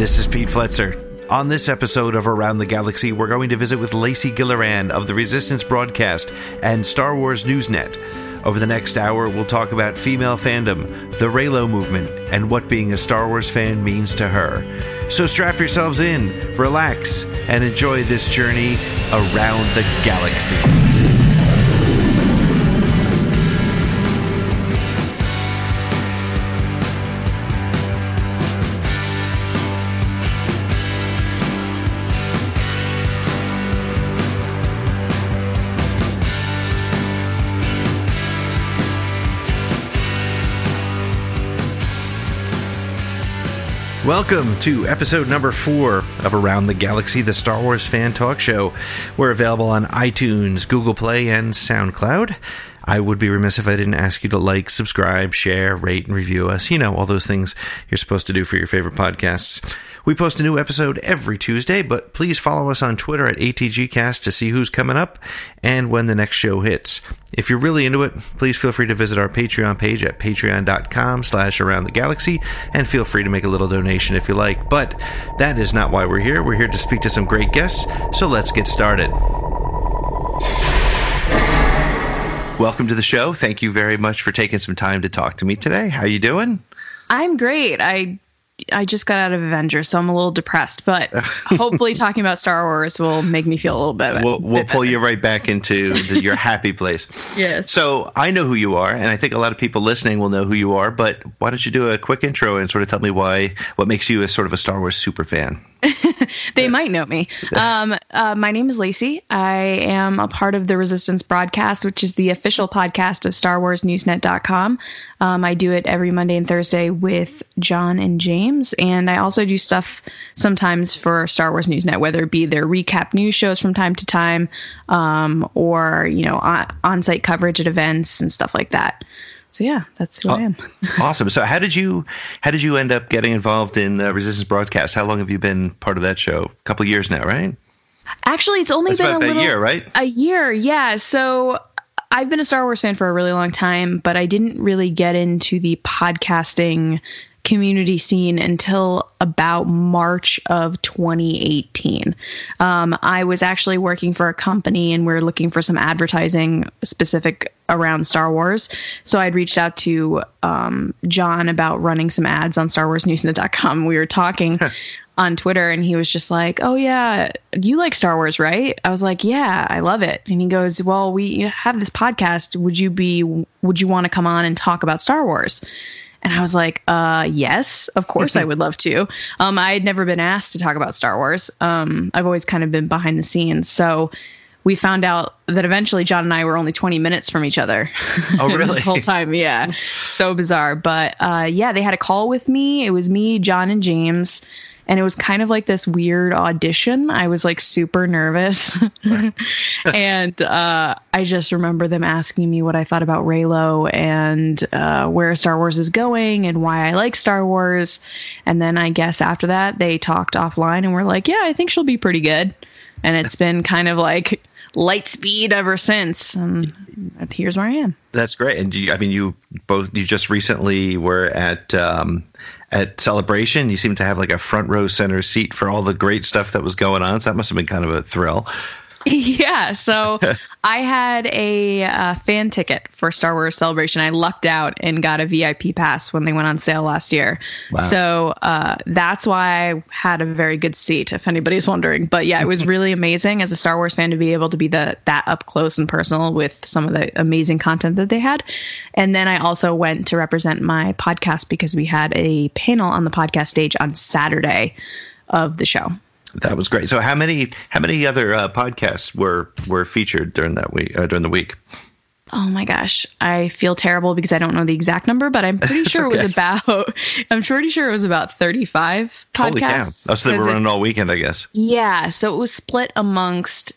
This is Pete Fletzer. On this episode of Around the Galaxy, we're going to visit with Lacey Gilliran of the Resistance Broadcast and Star Wars Newsnet. Over the next hour, we'll talk about female fandom, the Reylo movement, and what being a Star Wars fan means to her. So strap yourselves in, relax, and enjoy this journey around the galaxy. Welcome to episode number four of Around the Galaxy, the Star Wars fan talk show. We're available on iTunes, Google Play, and SoundCloud. I would be remiss if I didn't ask you to like, subscribe, share, rate, and review us. You know, all those things you're supposed to do for your favorite podcasts. We post a new episode every Tuesday, but please follow us on Twitter at ATGcast to see who's coming up and when the next show hits. If you're really into it, please feel free to visit our Patreon page at patreon.com slash around the galaxy and feel free to make a little donation if you like. But that is not why we're here. We're here to speak to some great guests, so let's get started. Welcome to the show. Thank you very much for taking some time to talk to me today. How you doing? I'm great. I I just got out of Avengers, so I'm a little depressed. But hopefully, talking about Star Wars will make me feel a little bit. We'll, we'll pull you right back into the, your happy place. Yes. So I know who you are, and I think a lot of people listening will know who you are. But why don't you do a quick intro and sort of tell me why, what makes you a sort of a Star Wars super fan? they might know me. Um, uh, my name is Lacey. I am a part of the Resistance broadcast, which is the official podcast of StarWarsNewsNet.com. Um, I do it every Monday and Thursday with John and James, and I also do stuff sometimes for Star Wars Newsnet, whether it be their recap news shows from time to time, um, or you know on- site coverage at events and stuff like that so yeah, that's who oh, I am. awesome. So how did you how did you end up getting involved in uh, Resistance Broadcast? How long have you been part of that show? A couple years now, right? Actually, it's only That's been a, little, year, right? A year, yeah. So I've been a Star Wars fan for a really long time, but I didn't really get into the podcasting community scene until about March of 2018. Um, I was actually working for a company and we are looking for some advertising specific around Star Wars. So I'd reached out to um, John about running some ads on StarWarsNewsNet.com. We were talking. on Twitter and he was just like, "Oh yeah, you like Star Wars, right?" I was like, "Yeah, I love it." And he goes, "Well, we have this podcast. Would you be would you want to come on and talk about Star Wars?" And I was like, uh, yes, of course I would love to. Um, I had never been asked to talk about Star Wars. Um, I've always kind of been behind the scenes. So we found out that eventually John and I were only 20 minutes from each other. Oh, really? this whole time. Yeah. So bizarre. But uh, yeah, they had a call with me. It was me, John, and James and it was kind of like this weird audition. I was like super nervous. and uh, I just remember them asking me what I thought about Reylo and uh, where Star Wars is going and why I like Star Wars. And then I guess after that, they talked offline and were like, yeah, I think she'll be pretty good. And it's been kind of like light speed ever since. And here's where I am. That's great. And you, I mean, you both, you just recently were at, um, at Celebration. You seem to have like a front row center seat for all the great stuff that was going on. So that must have been kind of a thrill. Yeah. So I had a uh, fan ticket for Star Wars Celebration. I lucked out and got a VIP pass when they went on sale last year. Wow. So uh, that's why I had a very good seat, if anybody's wondering. But yeah, it was really amazing as a Star Wars fan to be able to be the, that up close and personal with some of the amazing content that they had. And then I also went to represent my podcast because we had a panel on the podcast stage on Saturday of the show. That was great. So how many how many other uh, podcasts were were featured during that week uh, during the week? oh my gosh, I feel terrible because I don't know the exact number, but I'm pretty sure okay. it was about. I'm pretty sure it was about 35 podcasts. Oh, so they were running all weekend, I guess. Yeah, so it was split amongst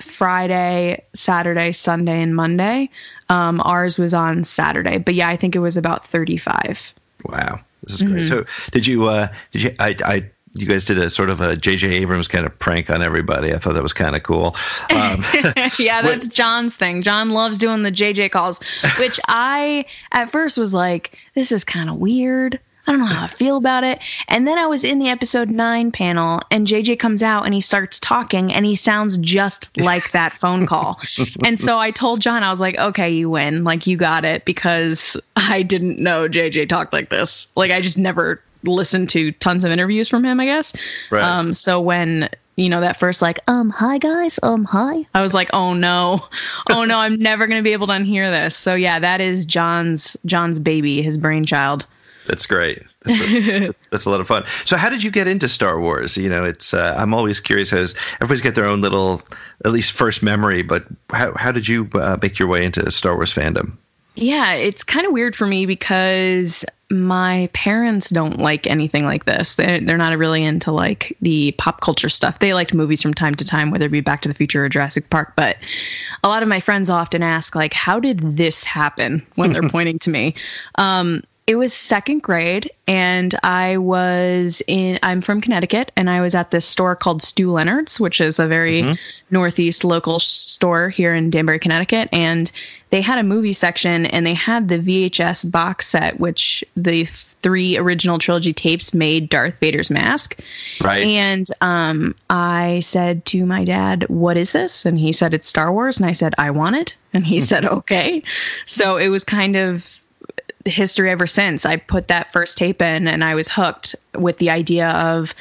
Friday, Saturday, Sunday, and Monday. Um, ours was on Saturday, but yeah, I think it was about 35. Wow, this is great. So, did you? uh Did you? I. I you guys did a sort of a J.J. Abrams kind of prank on everybody. I thought that was kind of cool. Um, yeah, that's John's thing. John loves doing the JJ calls, which I at first was like, this is kind of weird. I don't know how I feel about it. And then I was in the episode nine panel, and JJ comes out and he starts talking, and he sounds just like that phone call. and so I told John, I was like, okay, you win. Like, you got it because I didn't know JJ talked like this. Like, I just never listened to tons of interviews from him, I guess. Right. Um, so when you know that first like um hi guys um hi i was like oh no oh no i'm never gonna be able to unhear this so yeah that is john's john's baby his brainchild That's great. That's, that's, that's a lot of fun. So, how did you get into Star Wars? You know, it's uh, I'm always curious as everybody's got their own little, at least first memory. But how how did you uh, make your way into Star Wars fandom? Yeah it's kind of weird for me because my parents don't like anything like this. They're, they're not really into like the pop culture stuff. They liked movies from time to time whether it be back to the future or jurassic park but a lot of my friends often ask like how did this happen? when they're pointing to me. Um, it was second grade and i was in i'm from connecticut and i was at this store called stew leonard's which is a very northeast local store here in danbury connecticut and they had a movie section and they had the vhs box set which the three original trilogy tapes made darth vader's mask Right. and um, I said to my dad, What is this? And he said, It's Star Wars. And I said, I want it. And he said, Okay. So it was kind of history ever since. I put that first tape in and I was hooked with the idea of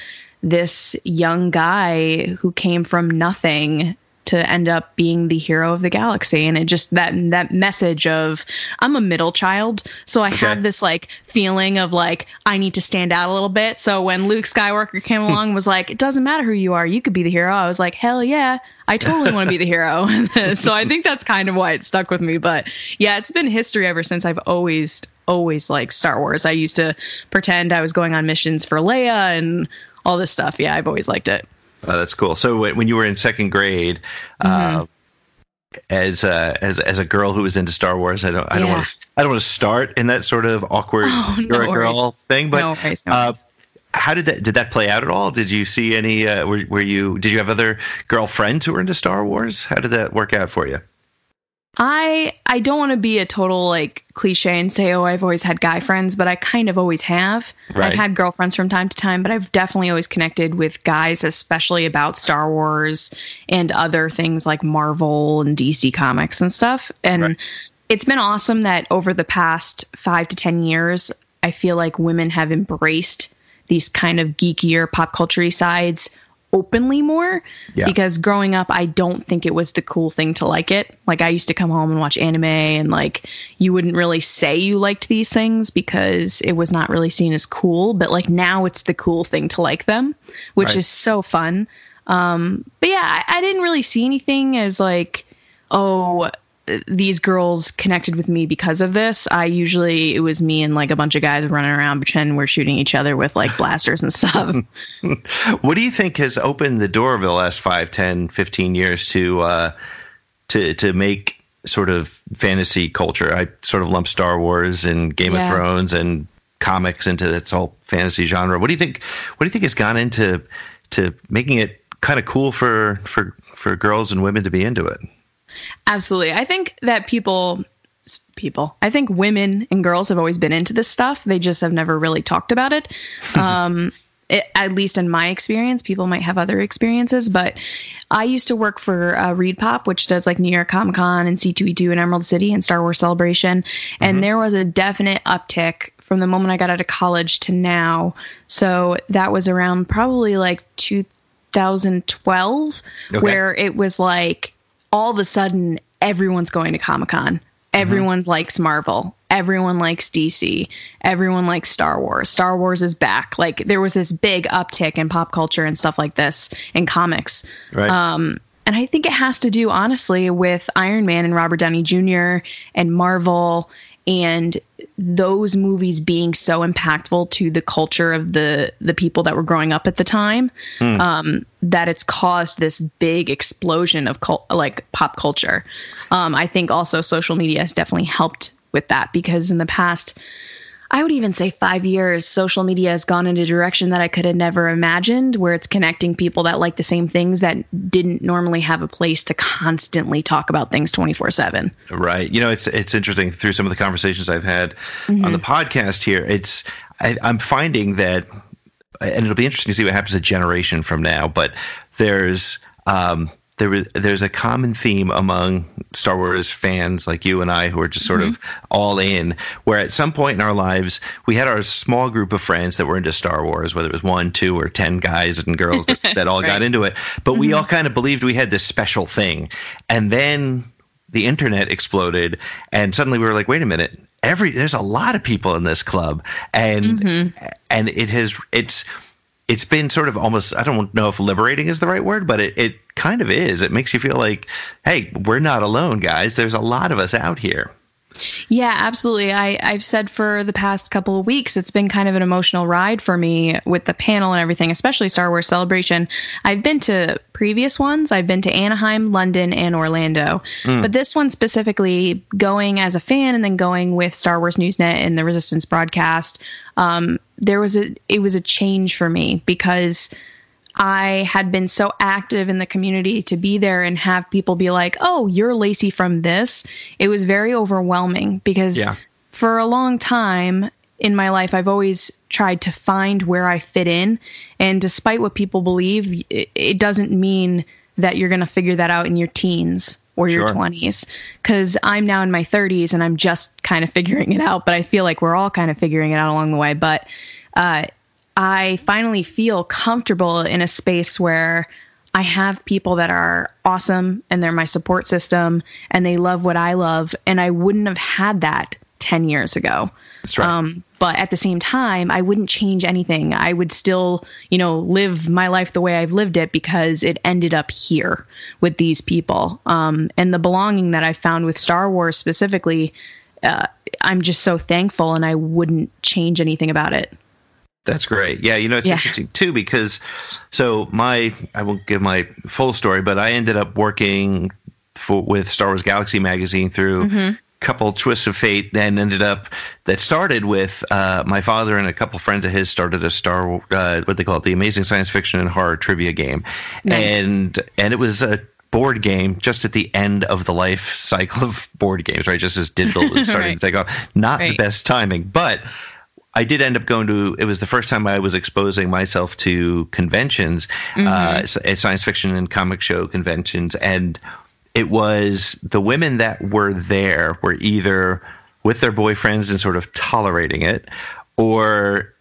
this young guy who came from nothing to end up being the hero of the galaxy. And it just that that message of I'm a middle child so I have this like feeling of like I need to stand out a little bit. So when Luke Skywalker came along was like it doesn't matter who you are you could be the hero. I was like hell yeah I totally want to be the hero. So I think that's kind of why it stuck with me. But yeah it's been history ever since. I've always always liked Star Wars I used to pretend I was going on missions for Leia and all this stuff yeah I've always liked it Oh, that's cool. So, when when you were in second grade, uh, as uh, as as a girl who was into Star Wars, I don't I don't want to I don't want to start in that sort of awkward Oh, no a girl worries. thing. But No worries, no uh, worries. how did that did that play out at all? Did you see any? Uh, were, were you did you have other girlfriends who were into Star Wars? How did that work out for you? I I don't want to be a total like cliche and say oh I've always had guy friends, but I kind of always have. Right. I've had girlfriends from time to time, but I've definitely always connected with guys, especially about Star Wars and other things like Marvel and DC comics and stuff. And Right. it's been awesome that over the past five to ten years, I feel like women have embraced these kind of geekier pop culture sides openly more Yeah. because growing up I don't think it was the cool thing to like it. Like I used to come home and watch anime and like you wouldn't really say you liked these things because it was not really seen as cool, but like now it's the cool thing to like them, which Right. is so fun. Um but yeah, I, I didn't really see anything as like oh these girls connected with me because of this. I usually it was me and like a bunch of guys running around pretending we're shooting each other with like blasters and stuff. What do you think has opened the door over the last 5, 10, 15 years to uh, to to make sort of fantasy culture? I sort of lump Star Wars and Game Yeah. of Thrones and comics into its whole fantasy genre. What do you think? What do you think has gone into to making it kind of cool for for for girls and women to be into it? Absolutely. I think that people people. I think women and girls have always been into this stuff. They just have never really talked about it. Um it, at least in my experience, people might have other experiences, but I used to work for uh, Reed Pop, which does like New York Comic Con and C2E2 in Emerald City and Star Wars Celebration. And there was a definite uptick from the moment I got out of college to now. So that was around probably like 2012, Okay. where it was like all of a sudden everyone's going to Comic Con. Everyone likes Marvel. Everyone likes DC. Everyone likes Star Wars. Star Wars is back. Like there was this big uptick in pop culture and stuff like this in comics. Right. Um, and I think it has to do, honestly, with Iron Man and Robert Downey Jr. and Marvel and those movies being so impactful to the culture of the the people that were growing up at the time mm. um, that it's caused this big explosion of cult, like pop culture. Um, I think also social media has definitely helped with that because in the past I would even say five years, social media has gone in a direction that I could have never imagined, where it's connecting people that like the same things that didn't normally have a place to constantly talk about things 24 7. Right. You know, it's it's interesting through some of the conversations I've had mm-hmm. on the podcast here. It's I, I'm finding that, and it'll be interesting to see what happens a generation from now, but there's, um, there was there's a common theme among Star Wars fans like you and I who are just sort mm-hmm. of all in. Where at some point in our lives we had our small group of friends that were into Star Wars, whether it was one, two, or ten guys and girls that, that all right. got into it. But mm-hmm. we all kind of believed we had this special thing, and then the internet exploded, and suddenly we were like, wait a minute. Every there's a lot of people in this club, and mm-hmm. and it has it's it's been sort of almost I don't know if liberating is the right word, but it, it kind of is. It makes you feel like, hey, we're not alone, guys. There's a lot of us out here. Yeah, absolutely. I, I've said for the past couple of weeks, it's been kind of an emotional ride for me with the panel and everything, especially Star Wars Celebration. I've been to previous ones, I've been to Anaheim, London, and Orlando. Mm. But this one specifically, going as a fan and then going with Star Wars Newsnet and the Resistance broadcast, um, there was a it was a change for me because I had been so active in the community to be there and have people be like, "Oh, you're Lacey from this." It was very overwhelming because yeah. for a long time in my life I've always tried to find where I fit in, and despite what people believe, it, doesn't mean that you're going to figure that out in your teens or your sure. 20s because I'm now in my 30s and I'm just kind of figuring it out. But I feel like we're all kind of figuring it out along the way. But uh, I finally feel comfortable in a space where I have people that are awesome and they're my support system and they love what I love. And I wouldn't have had that 10 years ago. That's right. Um, but at the same time, I wouldn't change anything. I would still, you know, live my life the way I've lived it because it ended up here with these people. Um, and the belonging that I found with Star Wars specifically, uh, I'm just so thankful and I wouldn't change anything about it. That's great. Yeah, you know it's yeah. interesting too because so my I won't give my full story, but I ended up working for, with Star Wars Galaxy magazine through mm-hmm. a couple twists of fate. Then ended up that started with uh, my father and a couple friends of his started a Star uh, what they call it the Amazing Science Fiction and Horror Trivia game, nice. and and it was a board game just at the end of the life cycle of board games, right? Just as digital was starting right. to take off. Not right. the best timing, but I did end up going to. It was the first time I was exposing myself to conventions, mm-hmm. uh, science fiction and comic show conventions, and it was the women that were there were either with their boyfriends and sort of tolerating it, or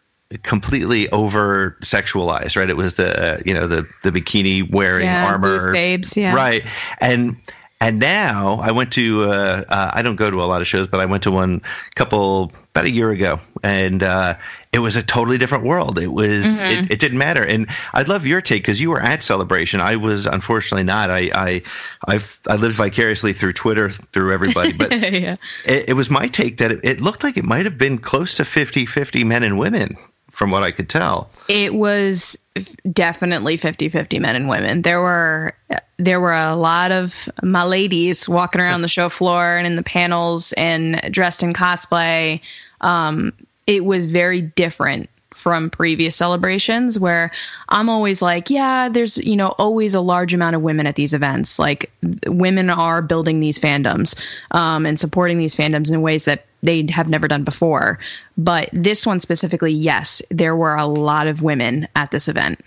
completely over sexualized. Right? It was the uh, you know the the bikini wearing yeah, armor, babes, yeah, right, and. And now I went to, uh, uh, I don't go to a lot of shows, but I went to one couple about a year ago, and uh, it was a totally different world. It was mm-hmm. it, it, didn't matter, and I'd love your take because you were at Celebration. I was unfortunately not. I I I've, i lived vicariously through Twitter through everybody, but yeah. it, it, was my take that it, it looked like it might have been close to 50-50 men and women from what I could tell. It was definitely 50-50 men and women. There were there were a lot of my ladies walking around the show floor and in the panels and dressed in cosplay um, it was very different from previous celebrations where I'm always like, yeah, there's, you know, always a large amount of women at these events. Like women are building these fandoms um, and supporting these fandoms in ways that they have never done before. But this one specifically, yes, there were a lot of women at this event.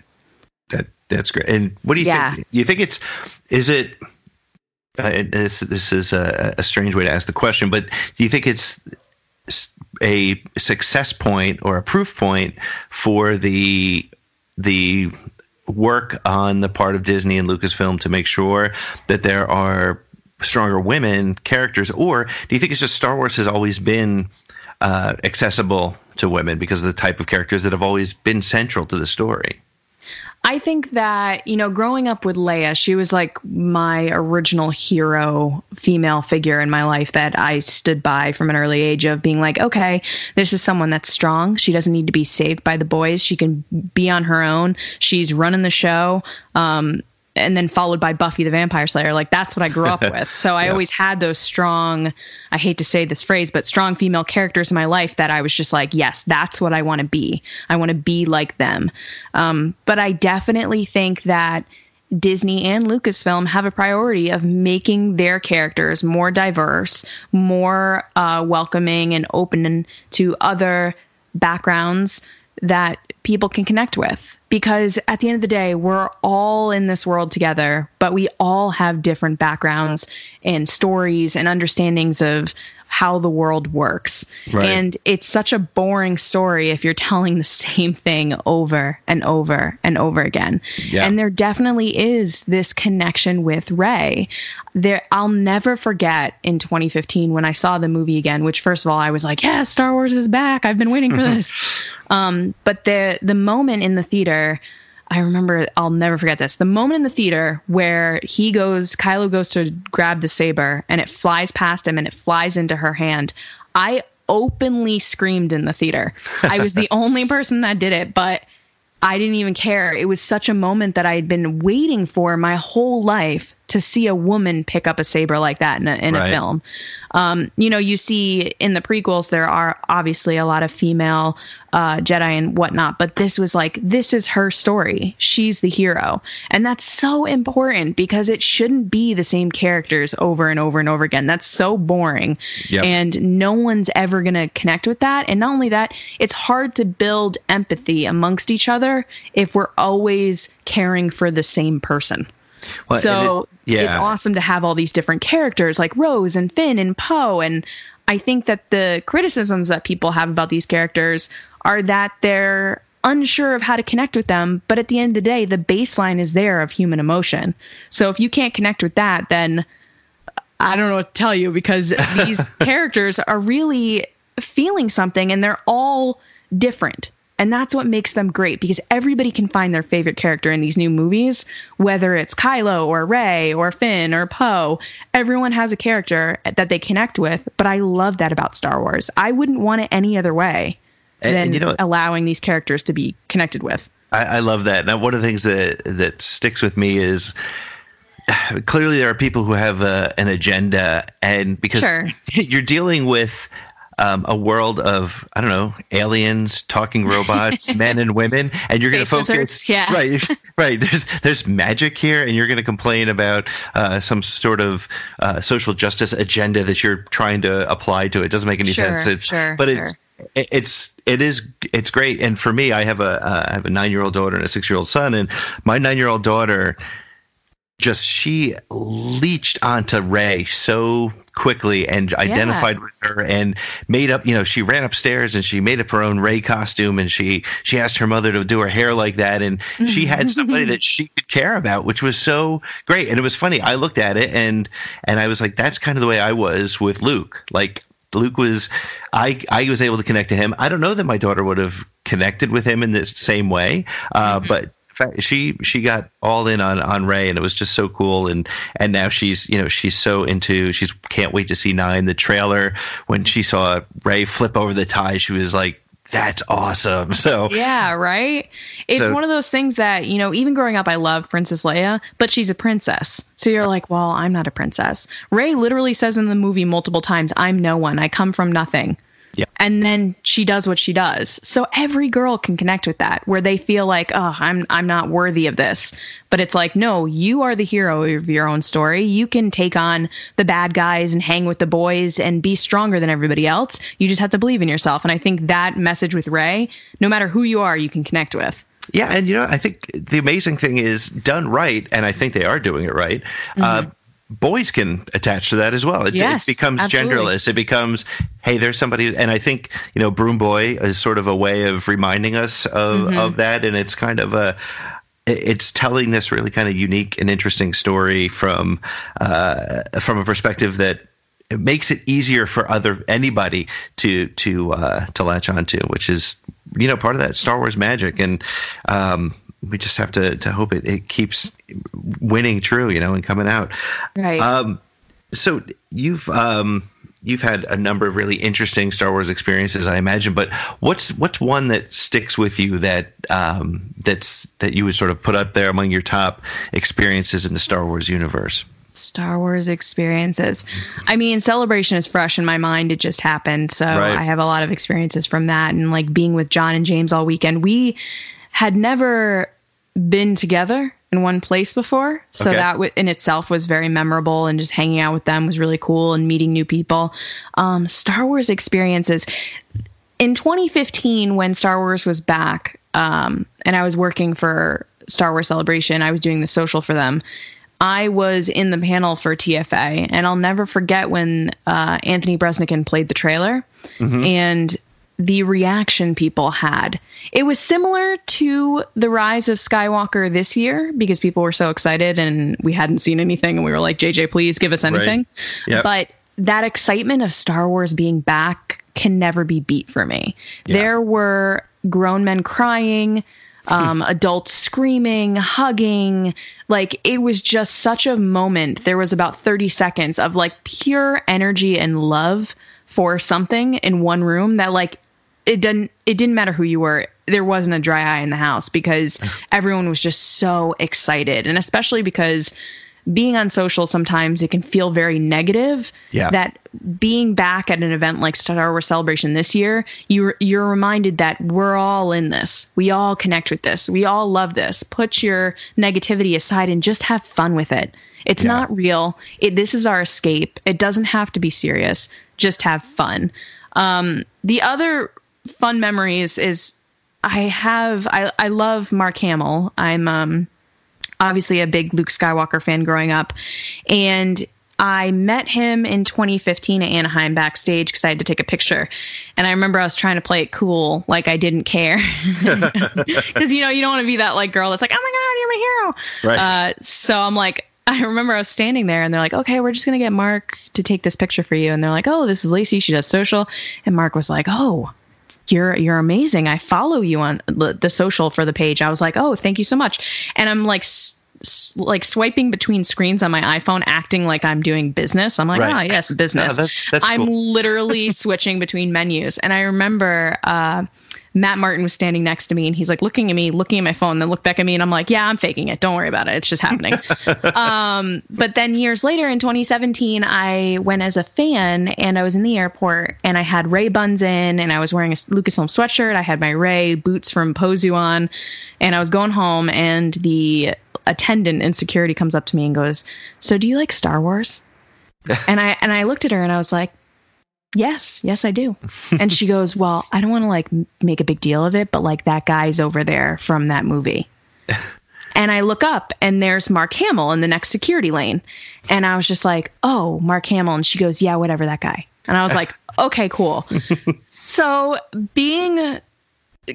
That that's great. And what do you yeah. think? You think it's is it uh, this this is a, a strange way to ask the question, but do you think it's a success point or a proof point for the the work on the part of Disney and Lucasfilm to make sure that there are stronger women characters, or do you think it's just Star Wars has always been uh, accessible to women because of the type of characters that have always been central to the story? I think that, you know, growing up with Leia, she was like my original hero female figure in my life that I stood by from an early age of being like, okay, this is someone that's strong. She doesn't need to be saved by the boys. She can be on her own. She's running the show. Um, and then followed by Buffy the Vampire Slayer. Like that's what I grew up with. So I always had those strong, I hate to say this phrase, but strong female characters in my life that I was just like, yes, that's what I want to be. I want to be like them. Um, but I definitely think that Disney and Lucasfilm have a priority of making their characters more diverse, more uh, welcoming, and open to other backgrounds that people can connect with. Because at the end of the day, we're all in this world together, but we all have different backgrounds and stories and understandings of how the world works. Right. And it's such a boring story if you're telling the same thing over and over and over again. Yeah. And there definitely is this connection with Rey. There I'll never forget in 2015 when I saw the movie again, which first of all I was like, "Yeah, Star Wars is back. I've been waiting for this." um, but the the moment in the theater I remember, I'll never forget this. The moment in the theater where he goes, Kylo goes to grab the saber and it flies past him and it flies into her hand. I openly screamed in the theater. I was the only person that did it, but I didn't even care. It was such a moment that I had been waiting for my whole life to see a woman pick up a saber like that in a, in right. a film. Um, you know, you see in the prequels, there are obviously a lot of female uh, Jedi and whatnot, but this was like, this is her story. She's the hero. And that's so important because it shouldn't be the same characters over and over and over again. That's so boring. Yep. And no one's ever going to connect with that. And not only that, it's hard to build empathy amongst each other if we're always caring for the same person. Well, so it, yeah. it's awesome to have all these different characters like Rose and Finn and Poe. And I think that the criticisms that people have about these characters are that they're unsure of how to connect with them. But at the end of the day, the baseline is there of human emotion. So if you can't connect with that, then I don't know what to tell you because these characters are really feeling something and they're all different. And that's what makes them great because everybody can find their favorite character in these new movies, whether it's Kylo or Rey or Finn or Poe. Everyone has a character that they connect with, but I love that about Star Wars. I wouldn't want it any other way than and, you know, allowing these characters to be connected with. I, I love that. Now, one of the things that that sticks with me is clearly there are people who have a, an agenda, and because sure. you're dealing with um, a world of I don't know aliens, talking robots, men and women, and you're going to focus. Yeah, right, right. There's there's magic here, and you're going to complain about uh, some sort of uh, social justice agenda that you're trying to apply to it. Doesn't make any sure, sense. It's sure, but sure. it's it's it is it's great and for me i have a uh, I have a nine year old daughter and a six year old son and my nine year old daughter just she leached onto Rey so quickly and identified yeah. with her and made up you know she ran upstairs and she made up her own Rey costume and she she asked her mother to do her hair like that. And she had somebody that she could care about which was so great. And it was funny. I looked at it and and i was like that's kind of the way i was with luke. Like luke was i i was able to connect to him. I don't know that my daughter would have connected with him in the same way uh, mm-hmm. but she she got all in on on Rey, and it was just so cool. And and now she's you know she's so into she's can't wait to see nine. The trailer when she saw Rey flip over the tie, she was like, that's awesome. So yeah, right. It's so, one of those things that you know. Even growing up, I loved Princess Leia, but she's a princess. So you're like, well, I'm not a princess. Rey literally says in the movie multiple times, "I'm no one. I come from nothing." Yeah. And then she does what she does. So every girl can connect with that where they feel like, "Oh, I'm I'm not worthy of this." But it's like, "No, you are the hero of your own story. You can take on the bad guys and hang with the boys and be stronger than everybody else. You just have to believe in yourself." And I think that message with Rey, no matter who you are, you can connect with. Yeah, and you know, I think the amazing thing is done right, and I think they are doing it right. Uh, mm-hmm. Uh, boys can attach to that as well. It, yes, it becomes absolutely. genderless. It becomes, hey, there's somebody, and I think you know, Broom Boy is sort of a way of reminding us of mm-hmm. of that, and it's kind of a. It's telling this really kind of unique and interesting story from uh, from a perspective that it makes it easier for other anybody to to uh, to latch onto, which is you know part of that Star Wars magic. And um, we just have to to hope it, it keeps winning true, you know, and coming out. Right. Um, so you've um, you've had a number of really interesting Star Wars experiences, I imagine. But what's what's one that sticks with you that um, that's that you would sort of put up there among your top experiences in the Star Wars universe? Star Wars experiences. I mean, Celebration is fresh in my mind. It just happened. So Right. I have a lot of experiences from that and like being with John and James all weekend. We had never been together in one place before. So Okay. that w- in itself was very memorable and just hanging out with them was really cool and meeting new people. Um, Star Wars experiences. In 2015, when Star Wars was back, um, and I was working for Star Wars Celebration, I was doing the social for them. I was in the panel for TFA, and I'll never forget when uh, Anthony Breznican played the trailer and the reaction people had. It was similar to the rise of Skywalker this year because people were so excited and we hadn't seen anything, and we were like, JJ, please give us anything. Yep. But that excitement of Star Wars being back can never be beat for me. There were grown men crying, um, adults screaming, hugging. Like it was just such a moment. There was about 30 seconds of like pure energy and love for something in one room that like it didn't it didn't matter who you were. There wasn't a dry eye in the house because everyone was just so excited. And especially because being on social sometimes it can feel very negative Yeah. that being back at an event like Star Wars Celebration this year you you're reminded that we're all in this. We all connect with this. We all love this. Put your negativity aside and just have fun with it. It's not real. It, this is our escape. It doesn't have to be serious. Just have fun. Um, the other fun memories is I have I, I love Mark Hamill. I'm um obviously a big Luke Skywalker fan growing up. And I met him in 2015 at Anaheim backstage because I had to take a picture. And I remember I was trying to play it cool, like I didn't care. Because, you know, you don't want to be that like girl that's like, oh my God, you're my hero. Right. Uh, so I'm like, I remember I was standing there and they're like, okay, we're just going to get Mark to take this picture for you. And they're like, oh, this is Lacey. She does social. And Mark was like, oh, you're you're amazing. I follow you on the, the social for the page. I was like, oh, thank you so much. And I'm like. S- s- like swiping between screens on my iPhone, acting like I'm doing business. I'm like, Right. ah, yes, business. No, that's- that's I'm cool. literally switching between menus. And I remember uh, Matt Martin was standing next to me and he's like looking at me, looking at my phone, then looked back at me and I'm like, yeah, I'm faking it. Don't worry about it. It's just happening. um, but then years later in 2017, I went as a fan and I was in the airport and I had Rey buns in and I was wearing a Lucasfilm sweatshirt. I had my Rey boots from Po-Zu on and I was going home and the attendant in security comes up to me and goes, so do you like Star Wars? and I, and I looked at her and I was like, yes yes i do. And she goes well i don't want to like make a big deal of it but like that guy's over there from that movie. And i look up and there's mark hamill in the next security lane. And i was just like oh mark hamill. And she goes yeah whatever that guy. And i was like okay cool. So being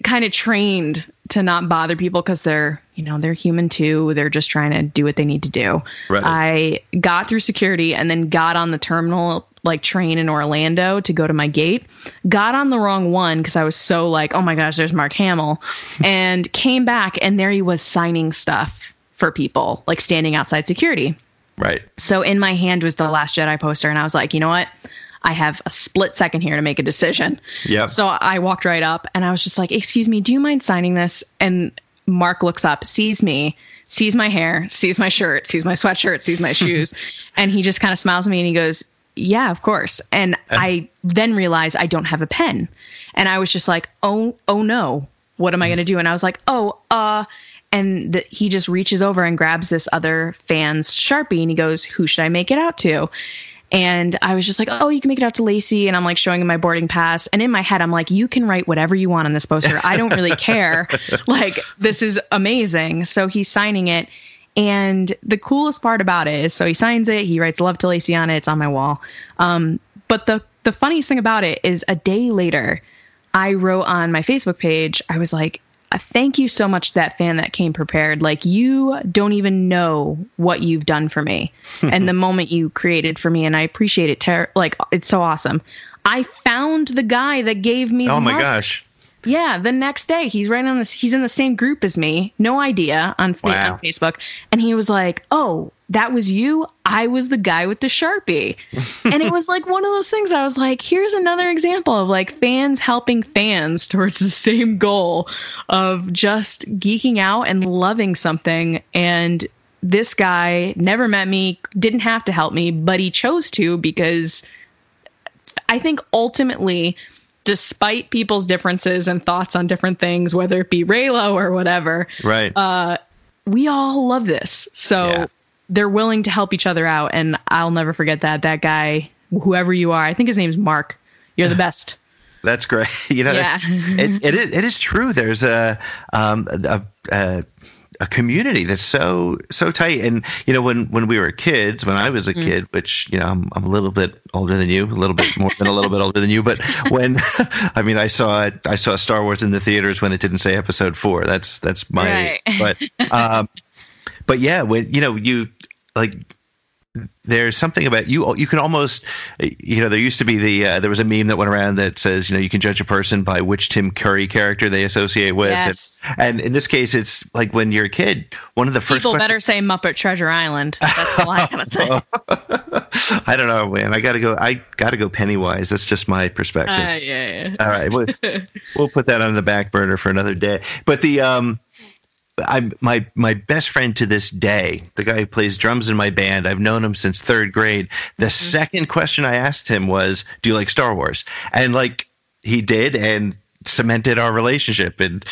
kind of trained to not bother people because they're you know they're human too they're just trying to do what they need to do Right. i got through security and then got on the terminal like train in orlando to go to my gate got on the wrong one because i was so like oh my gosh there's mark hamill and came back and there he was signing stuff for people like standing outside security Right. so in my hand was the Last Jedi poster, and I was like, you know what? I have a split second here to make a decision. Yeah. So I walked right up, and I was just like, "Excuse me, do you mind signing this?" And Mark looks up, sees me, sees my hair, sees my shirt, sees my sweatshirt, sees my shoes, and he just kind of smiles at me and he goes, "Yeah, of course." And I then realized I don't have a pen, and I was just like, "Oh, oh no, what am I going to do?" And I was like, "Oh, uh." and the, he just reaches over and grabs this other fan's sharpie and he goes who should i make it out to and i was just like oh you can make it out to lacey. And i'm like showing him my boarding pass. And in my head i'm like you can write whatever you want on this poster. I don't really care. Like this is amazing. So he's signing it. And the coolest part about it is so he signs it he writes love to lacey on it it's on my wall. Um, but the the funniest thing about it is a day later I wrote on my Facebook page, I was like, "Uh, thank you so much to that fan that came prepared. Like, you don't even know what you've done for me and the moment you created for me. And I appreciate it. Ter- like, it's so awesome. I found the guy that gave me Oh my mark. gosh. Yeah, the next day he's right on this. He's in the same group as me. No idea on, Wow. on Facebook, and he was like, "Oh, that was you. I was the guy with the sharpie," and it was like one of those things. I was like, "Here's another example of like fans helping fans towards the same goal of just geeking out and loving something." And this guy never met me, didn't have to help me, but he chose to because I think ultimately, despite people's differences and thoughts on different things, whether it be Reylo or whatever, Right. uh, we all love this. So Yeah. They're willing to help each other out. And I'll never forget that. That guy, whoever you are, I think his name's Mark. You're the best. That's great. You know, Yeah. that's- it, it, is- it is true. There's a, um, a, a, a community that's so, so tight. And, you know, when, when we were kids, when I was a kid, which, you know, I'm, I'm a little bit older than you, a little bit more than a little bit older than you. But when, I mean, I saw I saw Star Wars in the theaters when it didn't say episode four. That's, that's my, Right. age. but, um, but yeah, when, you know, you like, there's something about you you can almost you know there used to be the uh, there was a meme that went around that says you know you can judge a person by which tim curry character they associate with Yes. and, and in this case it's like when you're a kid one of the first People questions- better say Muppet Treasure Island. That's all I gotta say. i don't know man i gotta go i gotta go pennywise that's just my perspective Uh, yeah, yeah. all right we'll, we'll put that on the back burner for another day but the um I'm my my best friend to this day, the guy who plays drums in my band. I've known him since third grade. The mm-hmm. second question I asked him was, "Do you like Star Wars?" And like he did, and cemented our relationship. And,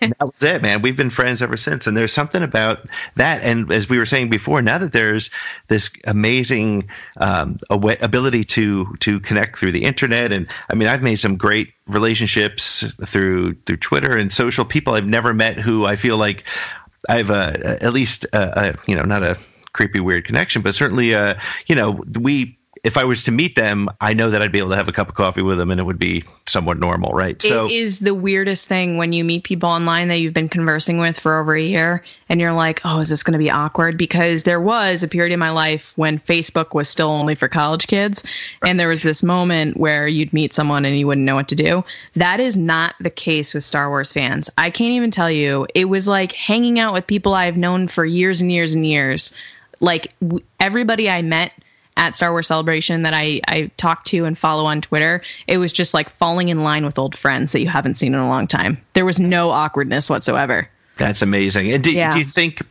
and that was it, man. We've been friends ever since. And there's something about that. And as we were saying before, now that there's this amazing um, ability to to connect through the internet, and I mean, I've made some great relationships through through Twitter and social people I've never met who I feel like I've uh, at least uh, uh, you know not a creepy weird connection, but certainly uh, you know we. If I was to meet them, I know that I'd be able to have a cup of coffee with them, and it would be somewhat normal, right? So it is the weirdest thing when you meet people online that you've been conversing with for over a year and you're like, oh, is this going to be awkward? Because there was a period in my life when Facebook was still only for college kids. And there was this moment where you'd meet someone and you wouldn't know what to do. That is not the case with Star Wars fans. I can't even tell you. It was like hanging out with people I've known for years and years and years. Like w- everybody I met at Star Wars Celebration that I, I talk to and follow on Twitter, it was just like falling in line with old friends that you haven't seen in a long time. There was no awkwardness whatsoever. That's amazing. And did, Yeah. do you think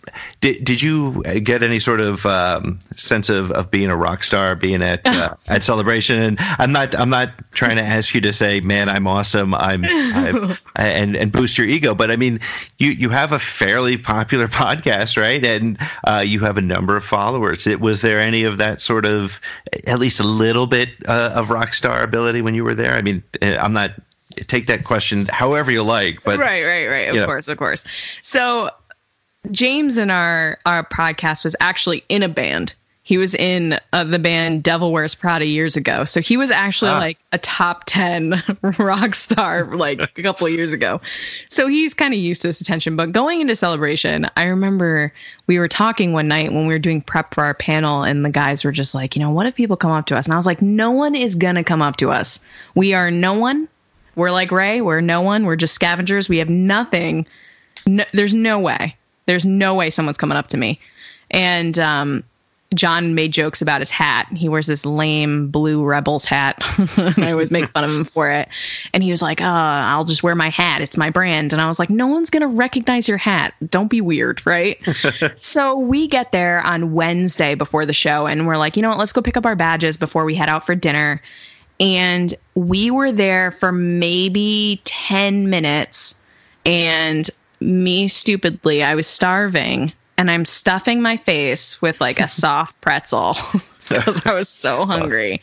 did, did you get any sort of um, sense of, of being a rock star, being at uh, at celebration? And I'm not I'm not trying to ask you to say, "Man, I'm awesome," I'm, I'm and and boost your ego, but I mean, you you have a fairly popular podcast, right? And uh, you have a number of followers. It was there any of that sort of at least a little bit uh, of rock star ability when you were there? I mean, uh, I'm not. Take that question however you like, but right, right, right. Of you know. course, of course. So James in our our podcast was actually in a band. He was in uh, the band Devil Wears Prada years ago. So he was actually Ah. like a top 10 rock star like a couple of years ago. So he's kind of used to this attention. But going into celebration, I remember we were talking one night when we were doing prep for our panel, and the guys were just like, you know, what if people come up to us? And I was like, no one is going to come up to us. We are no one. We're like Rey. We're no one. We're just scavengers. We have nothing. No, there's no way. There's no way someone's coming up to me. And um, John made jokes about his hat. He wears this lame blue Rebels hat. I always make fun of him for it. And he was like, uh, I'll just wear my hat. It's my brand. And I was like, no one's going to recognize your hat. Don't be weird, right? so we get there on Wednesday before the show. And we're like, you know what? Let's go pick up our badges before we head out for dinner. And we were there for maybe 10 minutes. And me stupidly, I was starving and I'm stuffing my face with like a soft pretzel because I was so hungry.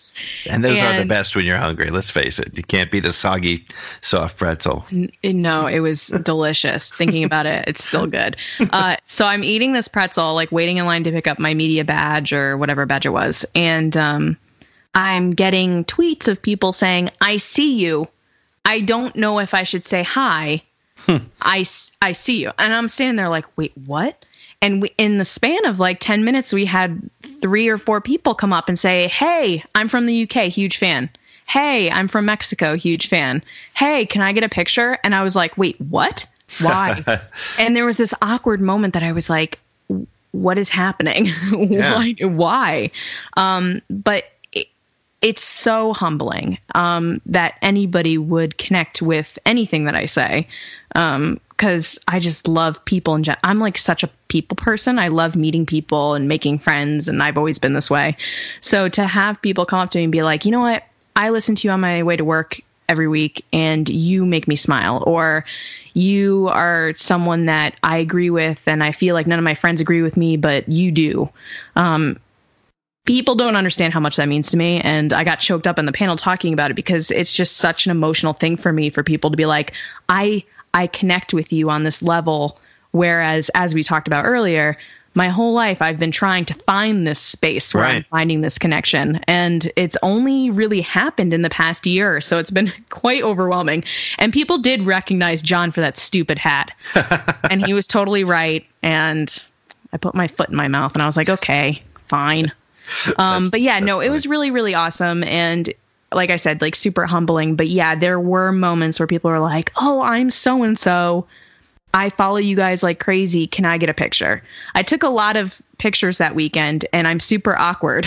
And those are the best when you're hungry. Let's face it. You can't beat a soggy, soft pretzel. No, it was delicious. Thinking about it, it's still good. Uh, so I'm eating this pretzel, like waiting in line to pick up my media badge or whatever badge it was. And um, I'm getting tweets of people saying, I see you. I don't know if I should say hi. I I see you. And I'm standing there like, wait, what? And we, in the span of like 10 minutes, we had three or four people come up and say, Hey, I'm from the UK, huge fan. Hey, I'm from Mexico, huge fan. Hey, can I get a picture? And I was like, Wait, what? Why? and there was this awkward moment that I was like, What is happening? why? Why? Um, but it's so humbling um, that anybody would connect with anything that I say. Um, because I just love people and gen- I'm like such a people person. I love meeting people and making friends, and I've always been this way. So to have people come up to me and be like, you know what, I listen to you on my way to work every week, and you make me smile, or you are someone that I agree with, and I feel like none of my friends agree with me, but you do. Um, people don't understand how much that means to me and i got choked up in the panel talking about it because it's just such an emotional thing for me for people to be like i I connect with you on this level. Whereas, as we talked about earlier, my whole life I've been trying to find this space where right. I'm finding this connection. And it's only really happened in the past year. So it's been quite overwhelming. And people did recognize John for that stupid hat. and he was totally right. And I put my foot in my mouth and I was like, okay, fine. Um, but yeah, no, funny. it was really, really awesome. And like I said, like super humbling. But yeah, there were moments where people were like, "Oh, I'm so and so. I follow you guys like crazy. Can I get a picture?" I took a lot of pictures that weekend, and I'm super awkward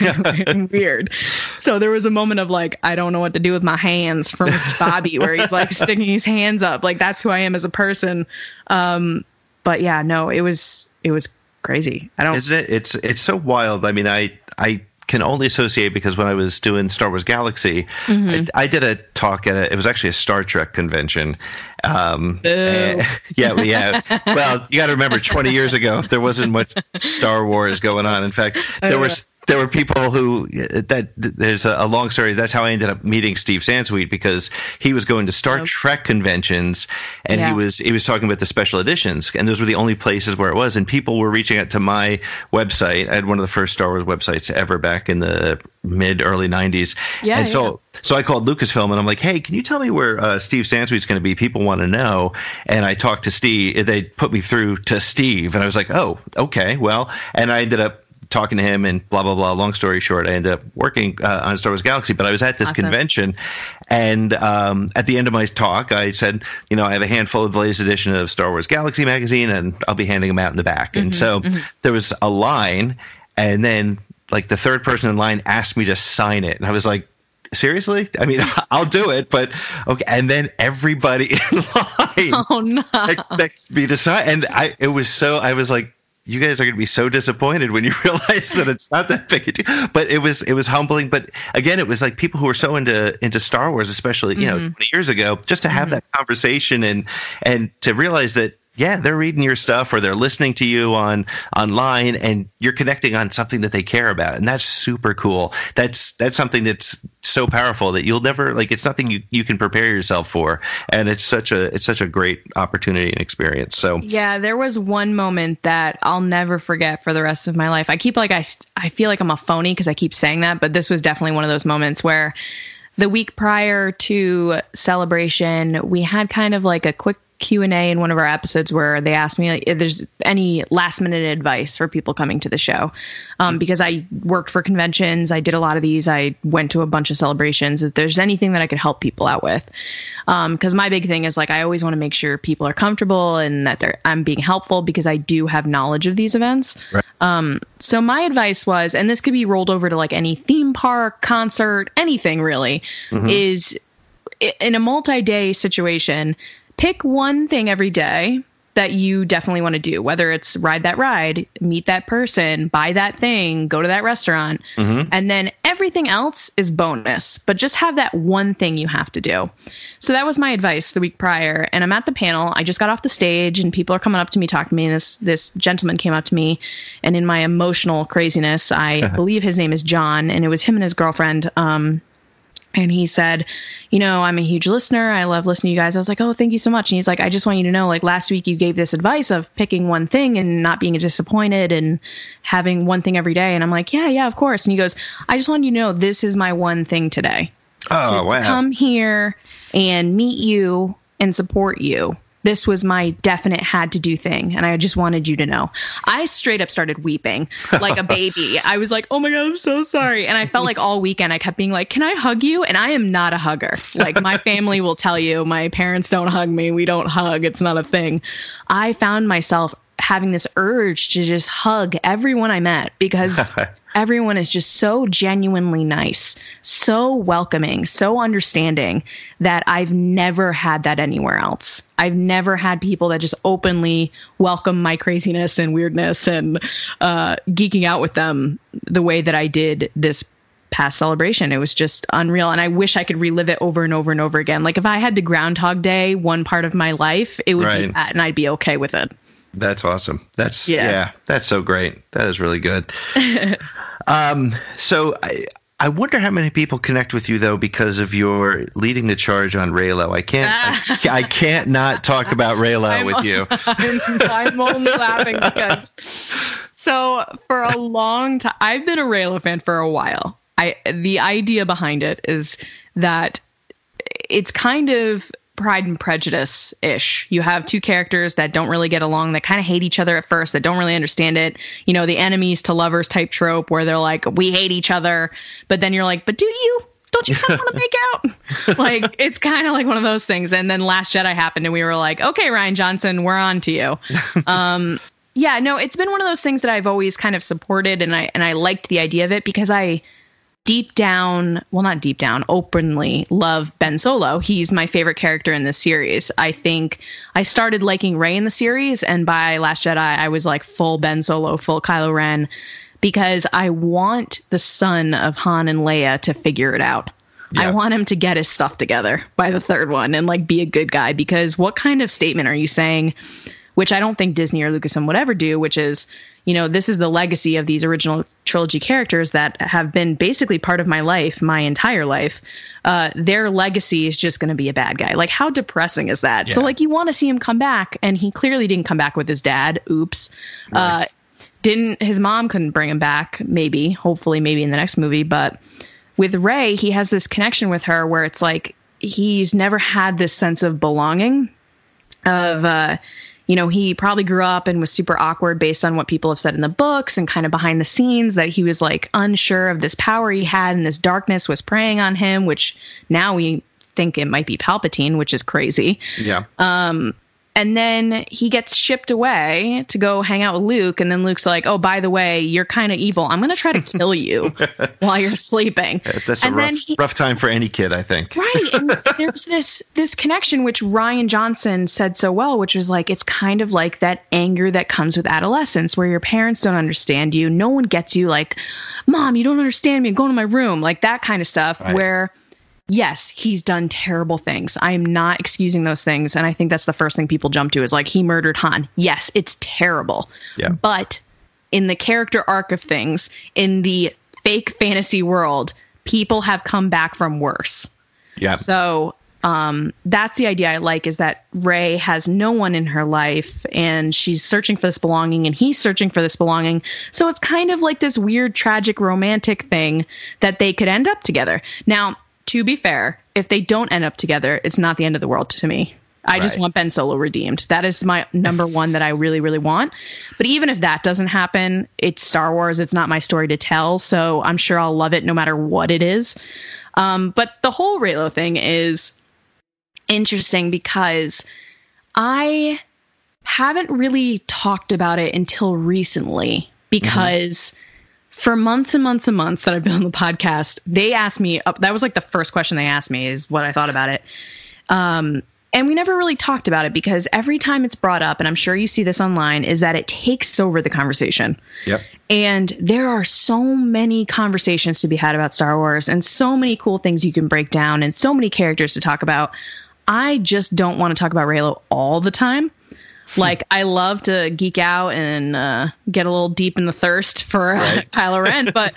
and weird. So there was a moment of like, I don't know what to do with my hands from Bobby, where he's like sticking his hands up. Like that's who I am as a person. Um, but yeah, no, it was it was crazy. I don't. Isn't it? It's it's so wild. I mean, I I can only associate because when I was doing Star Wars Galaxy, mm-hmm. I, I, did a talk at a, it was actually a Star Trek convention. Um, and, yeah, yeah. well, you got to remember, 20 years ago, there wasn't much Star Wars going on. In fact, there was there were people who that there's a, a, long story. That's how I ended up meeting Steve Sansweet because he was going to Star Trek conventions and yeah. he was he was talking about the special editions and those were the only places where it was and people were reaching out to my website. I had one of the first Star Wars websites ever back in the mid early 90s. Yeah, and so yeah. so I called Lucasfilm and I'm like, "Hey, can you tell me where uh, Steve Sansweet's going to be? People want to know." And I talked to Steve. They put me through to Steve and I was like, "Oh, okay. Well." And I ended up talking to him and blah blah blah. Long story short, I ended up working uh, on Star Wars Galaxy. But I was at this awesome. convention, and um, at the end of my talk, I said, you know, I have a handful of the latest edition of Star Wars Galaxy magazine, and I'll be handing them out in the back. Mm-hmm, and so mm-hmm. there was a line, and then like the third person in line asked me to sign it, and I was like seriously i mean i'll do it but okay and then everybody in line oh, no. expects me to sign and i it was so i was like you guys are going to be so disappointed when you realize that it's not that big a deal. But it was it was humbling. But again, it was like people who were so into into Star Wars, especially you mm-hmm. know 20 years ago, just to have mm-hmm. that conversation and and to realize that yeah, they're reading your stuff or they're listening to you on online and you're connecting on something that they care about. And that's super cool. That's that's something that's so powerful that you'll never like it's nothing you, you can prepare yourself for. And it's such a it's such a great opportunity and experience. So Yeah, there was one moment that I'll never forget for the rest of my life. I keep like I I feel like I'm a phony because I keep saying that, but this was definitely one of those moments where the week prior to celebration, we had kind of like a quick q&a in one of our episodes where they asked me like, if there's any last minute advice for people coming to the show um, mm. because i worked for conventions i did a lot of these i went to a bunch of celebrations if there's anything that i could help people out with because um, my big thing is like i always want to make sure people are comfortable and that they're i'm being helpful because i do have knowledge of these events right. um, so my advice was and this could be rolled over to like any theme park concert anything really mm-hmm. is in a multi-day situation pick one thing every day that you definitely want to do, whether it's ride that ride, meet that person, buy that thing, go to that restaurant. Mm-hmm. And then everything else is bonus, but just have that one thing you have to do. So that was my advice the week prior. And I'm at the panel. I just got off the stage and people are coming up to me, talking to me. And this, this gentleman came up to me. And in my emotional craziness, I believe his name is John, and it was him and his girlfriend. Um, and he said, You know, I'm a huge listener. I love listening to you guys. I was like, Oh, thank you so much. And he's like, I just want you to know, like last week you gave this advice of picking one thing and not being disappointed and having one thing every day. And I'm like, Yeah, yeah, of course. And he goes, I just wanted you to know this is my one thing today. Oh, to, wow. To come here and meet you and support you This was my definite had to do thing. And I just wanted you to know. I straight up started weeping like a baby. I was like, oh my God, I'm so sorry. And I felt like all weekend I kept being like, can I hug you? And I am not a hugger. Like my family will tell you, my parents don't hug me. We don't hug. It's not a thing. I found myself having this urge to just hug everyone I met because everyone is just so genuinely nice, so welcoming, so understanding that I've never had that anywhere else. I've never had people that just openly welcome my craziness and weirdness and uh, geeking out with them the way that I did this past celebration. It was just unreal. And I wish I could relive it over and over and over again. Like if I had to Groundhog Day one part of my life, it would Right. be that and I'd be okay with it. That's awesome. That's yeah. Yeah. that's so great. That is really good. um, so I I wonder how many people connect with you though because of your leading the charge on Reylo. I can't I, I can't not talk about Reylo with you. I'm, I'm only laughing because so for a long time I've been a Reylo fan for a while. I the idea behind it is that it's kind of Pride and Prejudice ish. You have two characters that don't really get along, that kind of hate each other at first, that don't really understand it. You know, the enemies to lovers type trope where they're like, we hate each other. But then you're like, but do you? Don't you kind of want to make out? like, it's kind of like one of those things. And then Last Jedi happened, and we were like, okay, Rian Johnson, we're on to you. Um, yeah, no, it's been one of those things that I've always kind of supported, and I and I liked the idea of it because I deep down, well, not deep down, openly love Ben Solo. He's my favorite character in this series. I think I started liking Rey in the series, and by Last Jedi, I was like full Ben Solo, full Kylo Ren, because I want the son of Han and Leia to figure it out. I want him to get his stuff together by the third one and like be a good guy because what kind of statement are you saying which I don't think Disney or Lucasfilm would ever do, which is, you know, this is the legacy of these original trilogy characters that have been basically part of my life, my entire life. Uh, their legacy is just going to be a bad guy. Like, how depressing is that? So, like, you want to see him come back, and he clearly didn't come back with his dad. Oops. Uh, didn't his mom couldn't bring him back? Maybe, hopefully, maybe in the next movie, but with Rey, he has this connection with her where it's like he's never had this sense of belonging of uh you know he probably grew up and was super awkward based on what people have said in the books and kind of behind the scenes that he was like unsure of this power he had and this darkness was preying on him which now we think it might be palpatine which is crazy Yeah. Um, and then he gets shipped away to go hang out with Luke. And then Luke's like, "Oh, by the way, you're kind of evil. I'm going to try to kill you while you're sleeping." That's a rough, he, rough time for any kid, I think. right and there's this this connection which rian johnson said so well which is like it's kind of like that anger that comes with adolescence where your parents don't understand you no one gets you like mom you don't understand me go to my room like that kind of stuff Right. where yes he's done terrible things i am not excusing those things and i think that's the first thing people jump to is like he murdered han yes it's terrible Yeah. but in the character arc of things in the fake fantasy world people have come back from worse Yeah. so um, that's the idea I like is that Rey has no one in her life and she's searching for this belonging and he's searching for this belonging. So it's kind of like this weird, tragic, romantic thing that they could end up together. Now, to be fair, if they don't end up together, it's not the end of the world to me. I just want Ben Solo redeemed. That is my number one that I really, really want. But even if that doesn't happen, it's Star Wars. It's not my story to tell. So I'm sure I'll love it no matter what it is. Um, but the whole Reylo thing is interesting because I haven't really talked about it until recently because for months and months and months that I've been on the podcast, they asked me, uh, that was like the first question they asked me is what I thought about it. Um, and we never really talked about it because every time it's brought up, and I'm sure you see this online, is that it takes over the conversation. Yep. And there are so many conversations to be had about Star Wars and so many cool things you can break down and so many characters to talk about. I just don't want to talk about Reylo all the time. Like I love to geek out and uh, get a little deep in the thirst for Right. Kylo Ren, but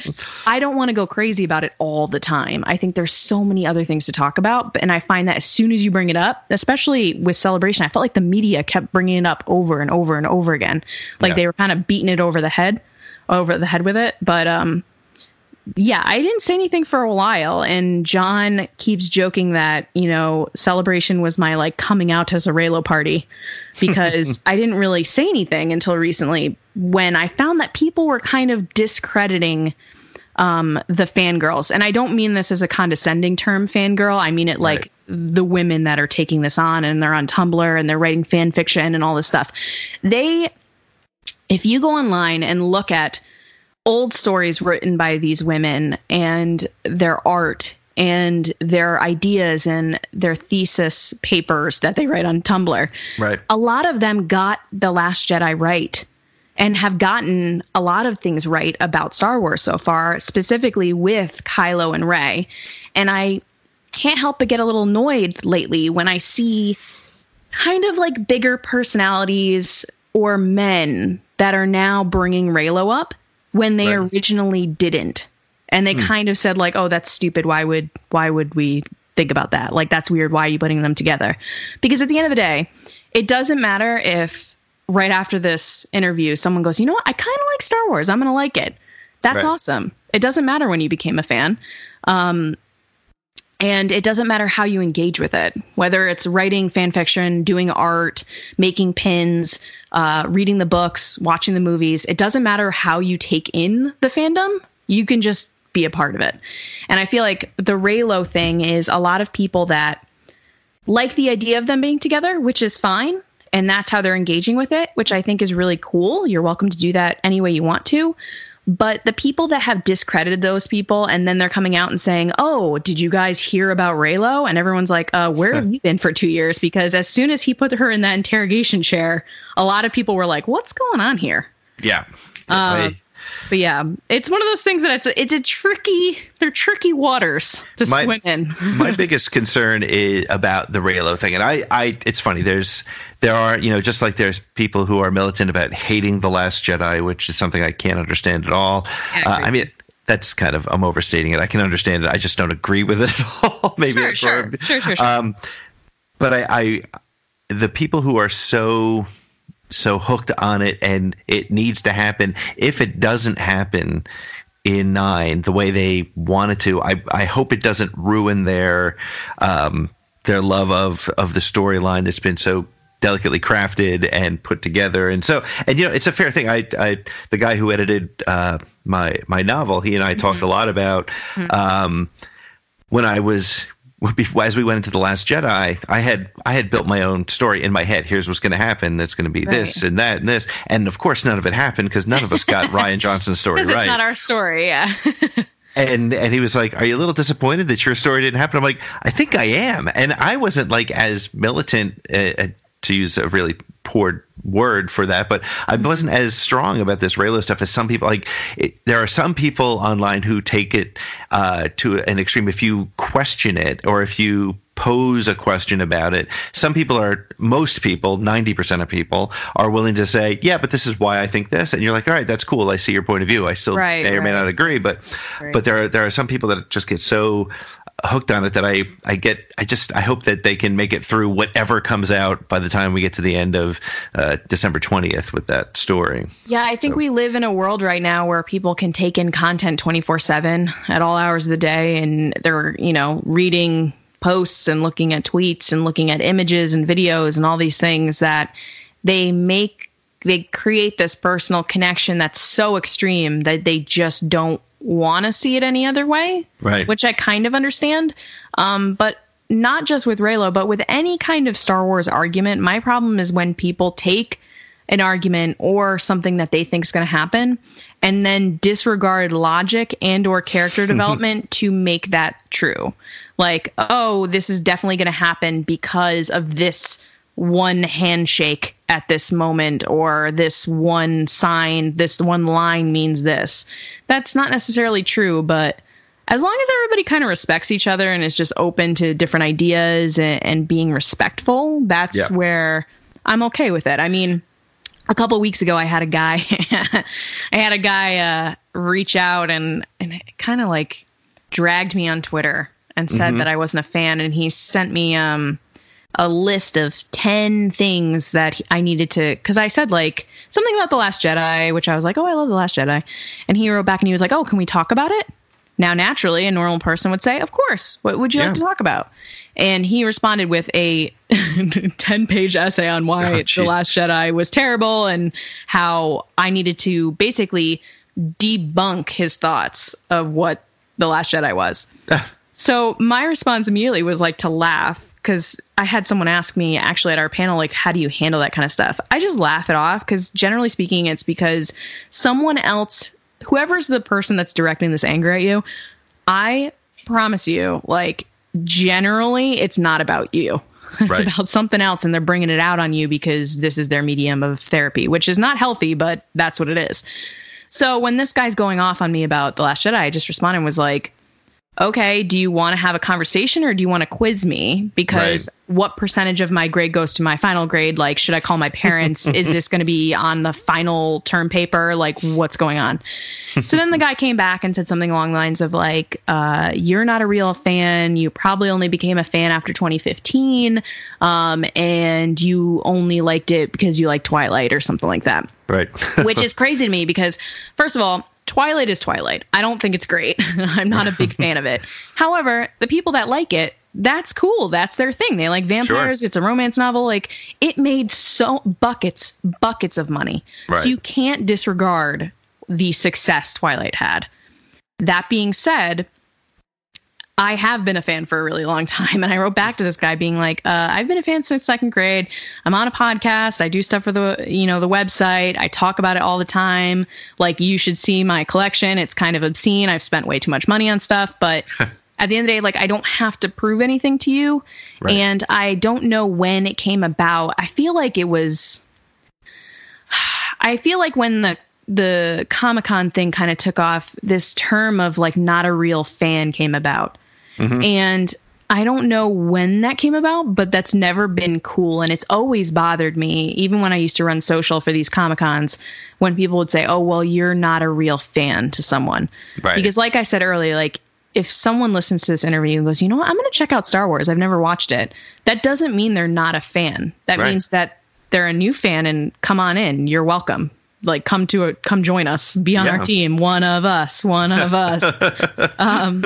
I don't want to go crazy about it all the time. I think there's so many other things to talk about, and I find that as soon as you bring it up, especially with Celebration, I felt like the media kept bringing it up over and over and over again, like Yeah. they were kind of beating it over the head, over the head with it. But um, yeah, I didn't say anything for a while, and John keeps joking that you know celebration was my like coming out as a Reylo party because I didn't really say anything until recently when I found that people were kind of discrediting um, the fangirls, and I don't mean this as a condescending term, fangirl. I mean it like Right. the women that are taking this on and they're on Tumblr and they're writing fan fiction and all this stuff. They, if you go online and look at old stories written by these women and their art and their ideas and their thesis papers that they write on Tumblr, Right. a lot of them got The Last Jedi right and have gotten a lot of things right about Star Wars so far, specifically with Kylo and Rey. And I can't help but get a little annoyed lately when I see kind of like bigger personalities or men that are now bringing Reylo up when they Right. originally didn't. And they kind of said like, "Oh, that's stupid. Why would why would we think about that? Like that's weird. Why are you putting them together?" Because at the end of the day, it doesn't matter if right after this interview someone goes, "You know what? I kind of like Star Wars. I'm going to like it." That's Right. awesome. It doesn't matter when you became a fan. Um, and it doesn't matter how you engage with it, whether it's writing fan fiction, doing art, making pins, uh, reading the books, watching the movies. It doesn't matter how you take in the fandom. You can just be a part of it. And I feel like the Reylo thing is a lot of people that like the idea of them being together, which is fine. And that's how they're engaging with it, which I think is really cool. You're welcome to do that any way you want to. But the people that have discredited those people and then they're coming out and saying, Oh, did you guys hear about Reylo? And everyone's like, uh, where have you been for two years? Because as soon as he put her in that interrogation chair, a lot of people were like, What's going on here? Yeah. Um, But yeah, it's one of those things that it's a, it's a tricky, they're tricky waters to My- swim in. my biggest concern is about the Reylo thing, and I, I, it's funny. There's, there are, you know, just like there's people who are militant about hating the Last Jedi, which is something I can't understand at all. Yeah, uh. I mean, that's kind of I'm overstating it. I can understand it. I just don't agree with it at all. Maybe Sure, sure, sure, sure, sure. Um, but I, I, the people who are so so hooked on it and it needs to happen. If it doesn't happen in nine the way they wanted to, I I hope it doesn't ruin their um their love of of the storyline that's been so delicately crafted and put together. And so and you know it's a fair thing. I i the guy who edited uh my my novel he and i talked a lot about um when I was as we went into the Last Jedi, I had I had built my own story in my head. Here's what's going to happen. It's going to be this and that and this, and of course none of it happened because none of us got Rian Johnson's story right. it's not our story, yeah. and and he was like, "Are you a little disappointed that your story didn't happen?" I'm like, "I think I am," and I wasn't like as militant uh, uh, to use a really poor word for that, but I wasn't as strong about this Reylo stuff as some people. Like, it, there are some people online who take it uh, to an extreme. If you question it, or if you pose a question about it, some people are, most people, ninety percent of people are willing to say, "Yeah, but this is why I think this," and you're like, "All right, that's cool. I see your point of view. I still Right, may or may not agree, but but there are there are some people that just get so hooked on it that I I get I just I hope that they can make it through whatever comes out by the time we get to the end of uh, December twentieth with that story. Yeah, I think we live in a world right now where people can take in content 24 7 at all hours of the day. And they're, you know, reading posts and looking at tweets and looking at images and videos and all these things that they make, they create this personal connection that's so extreme that they just don't want to see it any other way. Right. Which I kind of understand. Um, but not just with Reylo, but with any kind of Star Wars argument. My problem is when people take an argument or something that they think is going to happen and then disregard logic and or character development to make that true like oh this is definitely going to happen because of this one handshake at this moment or this one sign this one line means this. That's not necessarily true but as long as everybody kind of respects each other and is just open to different ideas and, and being respectful that's Yeah. where i'm okay with it. I mean a couple weeks ago i had a guy i had a guy uh, reach out and and kind of like dragged me on twitter and said that i wasn't a fan and he sent me um a list of 10 things that i needed to because i said like something about the last jedi which i was like oh i love the last jedi and he wrote back and he was like oh can we talk about it Now, naturally, a normal person would say, Of course, what would you Yeah. like to talk about? And he responded with a 10 page essay on why Oh, The. Last Jedi was terrible and how I needed to basically debunk his thoughts of what The Last Jedi was. Ah. So my response immediately was like to laugh because I had someone ask me actually at our panel, like, how do you handle that kind of stuff? I just laugh it off because generally speaking, it's because someone else, whoever's the person that's directing this anger at you, I promise you, like, generally, it's not about you. It's Right. about something else, and they're bringing it out on you because this is their medium of therapy, which is not healthy, but that's what it is. So when this guy's going off on me about The Last Jedi, I just responded and was like, okay, do you want to have a conversation or do you want to quiz me? Because what percentage of my grade goes to my final grade? Like, should I call my parents? Is this going to be on the final term paper? Like, what's going on? so then the guy came back and said something along the lines of like, uh, "You're not a real fan. You probably only became a fan after 2015, um, and you only liked it because you like Twilight or something like that." Right. which is crazy to me because first of all twilight is twilight. I don't think it's great. I'm not a big fan of it. However the people that like it that's cool. That's their thing. They like vampires. It's a romance novel. Like it made so buckets buckets of money. Right. so you can't disregard the success twilight had. That being said I have been a fan for a really long time. And I wrote back to this guy being like, uh, I've been a fan since second grade. I'm on a podcast. I do stuff for the, you know, the website. I talk about it all the time. Like you should see my collection. It's kind of obscene. I've spent way too much money on stuff, but at the end of the day, like I don't have to prove anything to you. Right. And I don't know when it came about. I feel like it was I feel like when the the Comic Con thing kind of took off, this term of like not a real fan came about. Mm-hmm. And I don't know when that came about, but that's never been cool. And it's always bothered me, even when I used to run social for these Comic Cons, when people would say, oh, well, you're not a real fan to someone. Right. Because, like I said earlier, like if someone listens to this interview and goes, you know what, I'm going to check out Star Wars, I've never watched it, that doesn't mean they're not a fan. That Right. means that they're a new fan and come on in. You're welcome. Like come to a come join us. Be on Yeah. our team. One of us. One of us. um,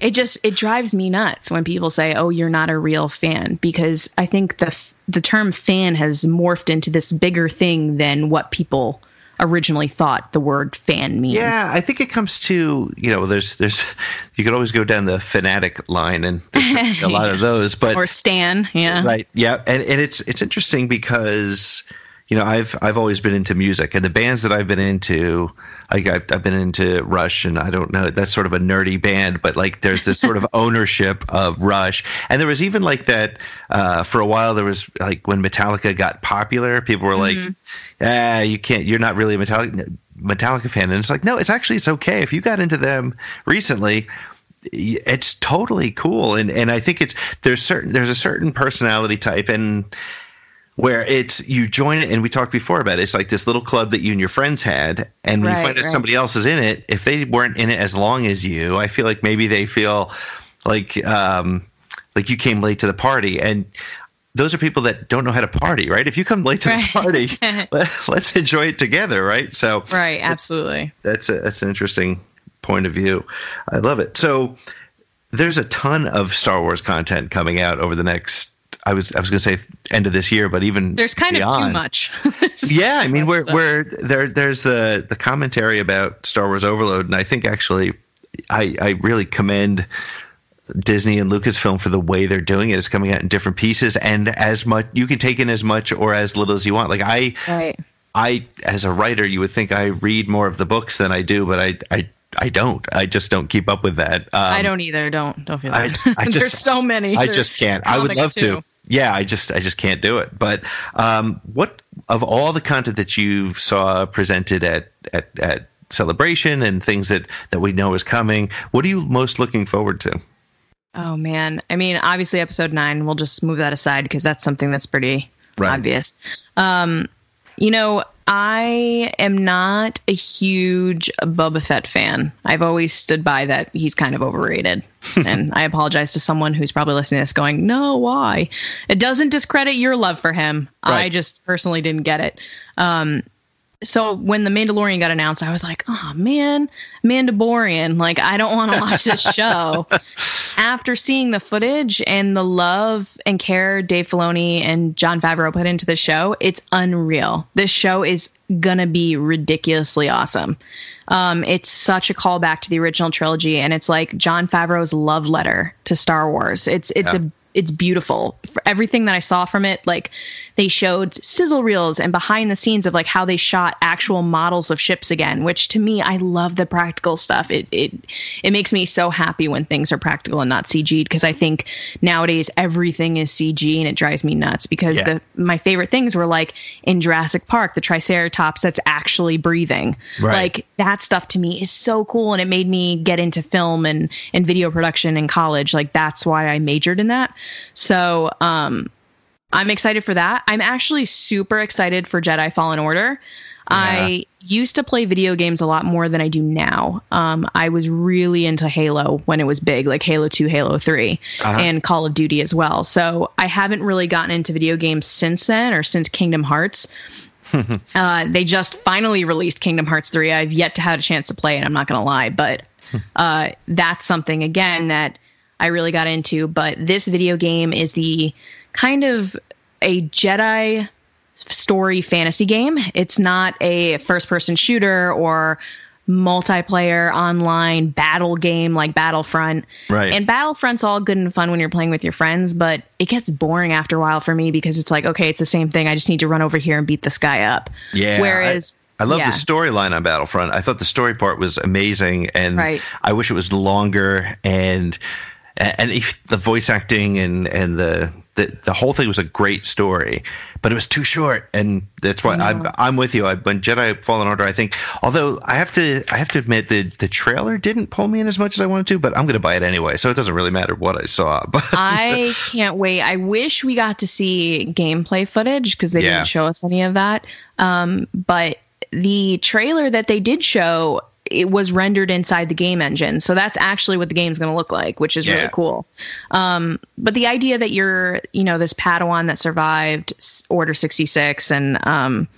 it just it drives me nuts when people say, "Oh, you're not a real fan," because I think the the term fan has morphed into this bigger thing than what people originally thought the word fan means. Yeah, I think it comes to you know, there's there's you could always go down the fanatic line, and a lot of those, but Or Stan. Yeah. right, yeah, and and it's it's interesting because you know I've I've always been into music, and the bands that I've been into, like I've I've been into Rush, and I don't know that's sort of a nerdy band, but like there's this sort of ownership of Rush, and there was even like that uh, for a while. There was like when Metallica got popular, people were like, ah, you can't, you're not really a Metallica Metallica fan, and it's like no, it's actually it's okay. If you got into them recently it's totally cool. And and I think it's there's certain there's a certain personality type and where it's you join it and we talked before about it it's like this little club that you and your friends had and when Right, you find out right. somebody else is in it if they weren't in it as long as you I feel like maybe they feel like um like you came late to the party and those are people that don't know how to party right if you come late to Right. the party let, let's enjoy it together right so Right. Absolutely. that's a, that's an interesting point of view. I love it. So there's a ton of Star Wars content coming out over the next. I was I was going to say end of this year, but even There's kind of too much. Yeah, I mean, we're stuff. we're there. There's the the commentary about Star Wars Overload, and I think actually, I I really commend Disney and Lucasfilm for the way they're doing it. It's coming out in different pieces, and as much you can take in as much or as little as you want. Like I, right. I as a writer, you would think I read more of the books than I do, but I I I don't. I just don't keep up with that. Um, I don't either. Don't don't feel I- that. I just- There's so many. I There's just can't. I would love too. to. Yeah, I just I just can't do it. But um, what of all the content that you saw presented at at at celebration and things that that we know is coming, what are you most looking forward to? Oh man. I mean, obviously episode 9, we'll just move that aside because that's something that's pretty Right. obvious. Um you know, I am not a huge Boba Fett fan. I've always stood by that he's kind of overrated. and I apologize to someone who's probably listening to this going, "No, why?" It doesn't discredit your love for him. I just personally didn't get it. Um so when the Mandalorian got announced, I was like, oh man, Mandalorian. Like, I don't want to watch this show. After seeing the footage and the love and care Dave Filoni and Jon Favreau put into the show, it's unreal. This show is gonna be ridiculously awesome. Um, it's such a callback to the original trilogy, and it's like Jon Favreau's love letter to Star Wars. It's it's yeah. a it's beautiful. For everything that I saw from it, like they showed sizzle reels and behind the scenes of like how they shot actual models of ships again, which to me, I love the practical stuff. It it it makes me so happy when things are practical and not CG'd because I think nowadays everything is CG and it drives me nuts because yeah. the my favorite things were like in Jurassic Park, the Triceratops that's actually breathing. Right. Like that stuff to me is so cool and it made me get into film and and video production in college. Like that's why I majored in that. So um I'm excited for that. I'm actually super excited for Jedi Fallen Order. Yeah. I used to play video games a lot more than I do now. Um, I was really into Halo when it was big, like Halo 2, Halo 3, uh-huh. and Call of Duty as well. So I haven't really gotten into video games since then or since Kingdom Hearts. uh, they just finally released Kingdom Hearts 3. I've yet to have a chance to play it, I'm not going to lie, but uh, that's something, again, that I really got into. But this video game is the kind of a Jedi story fantasy game. It's not a first person shooter or multiplayer online battle game like Battlefront. Right. And Battlefront's all good and fun when you're playing with your friends, but it gets boring after a while for me because it's like, okay, it's the same thing. I just need to run over here and beat this guy up. Yeah. Whereas I, I love yeah. the storyline on Battlefront. I thought the story part was amazing and right. I wish it was longer and and the voice acting and and the the, the whole thing was a great story, but it was too short, and that's why I'm I'm with you. I, when Jedi Fallen Order, I think, although I have to I have to admit the the trailer didn't pull me in as much as I wanted to, but I'm going to buy it anyway, so it doesn't really matter what I saw. But I can't wait. I wish we got to see gameplay footage because they yeah. didn't show us any of that. Um, but the trailer that they did show it was rendered inside the game engine. So that's actually what the game's going to look like, which is yeah. really cool. Um, but the idea that you're, you know, this Padawan that survived Order 66 and um,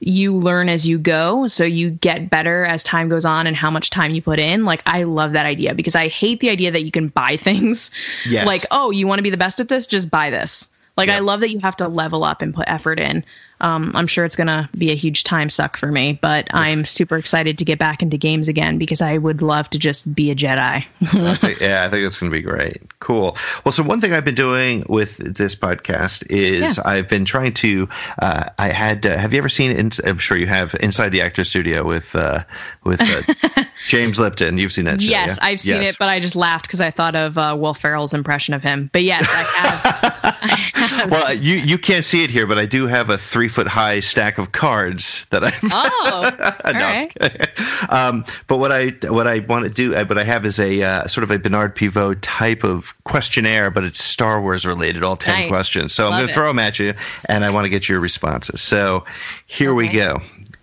you learn as you go. So you get better as time goes on and how much time you put in. Like, I love that idea because I hate the idea that you can buy things. Yes. Like, oh, you want to be the best at this? Just buy this. Like, yep. I love that you have to level up and put effort in um, I'm sure it's going to be a huge time suck for me, but I'm super excited to get back into games again because I would love to just be a Jedi. I think, yeah, I think it's going to be great. Cool. Well, so one thing I've been doing with this podcast is yeah. I've been trying to. Uh, I had. Uh, have you ever seen? I'm sure you have. Inside the Actors Studio with uh, with uh, James Lipton. You've seen that show? Yes, yeah? I've seen yes. it, but I just laughed because I thought of uh, Will Ferrell's impression of him. But yes, I have. I have. Well, you you can't see it here, but I do have a three foot high stack of cards that I. Oh, all no, right. um, but what I what I want to do, uh, what I have is a uh, sort of a Bernard Pivot type of questionnaire, but it's Star Wars related, all ten nice. questions. So Love I'm going to throw them at you, and I want to get your responses. So here okay. we go.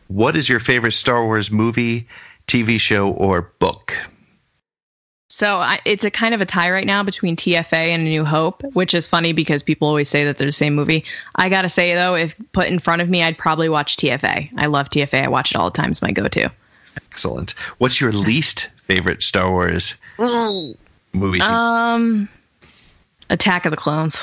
What is your favorite Star Wars movie, TV show, or book? So I, it's a kind of a tie right now between TFA and New Hope, which is funny because people always say that they're the same movie. I gotta say though, if put in front of me, I'd probably watch TFA. I love TFA. I watch it all the time. It's my go-to. Excellent. What's your least favorite Star Wars movie? Um, Attack of the Clones.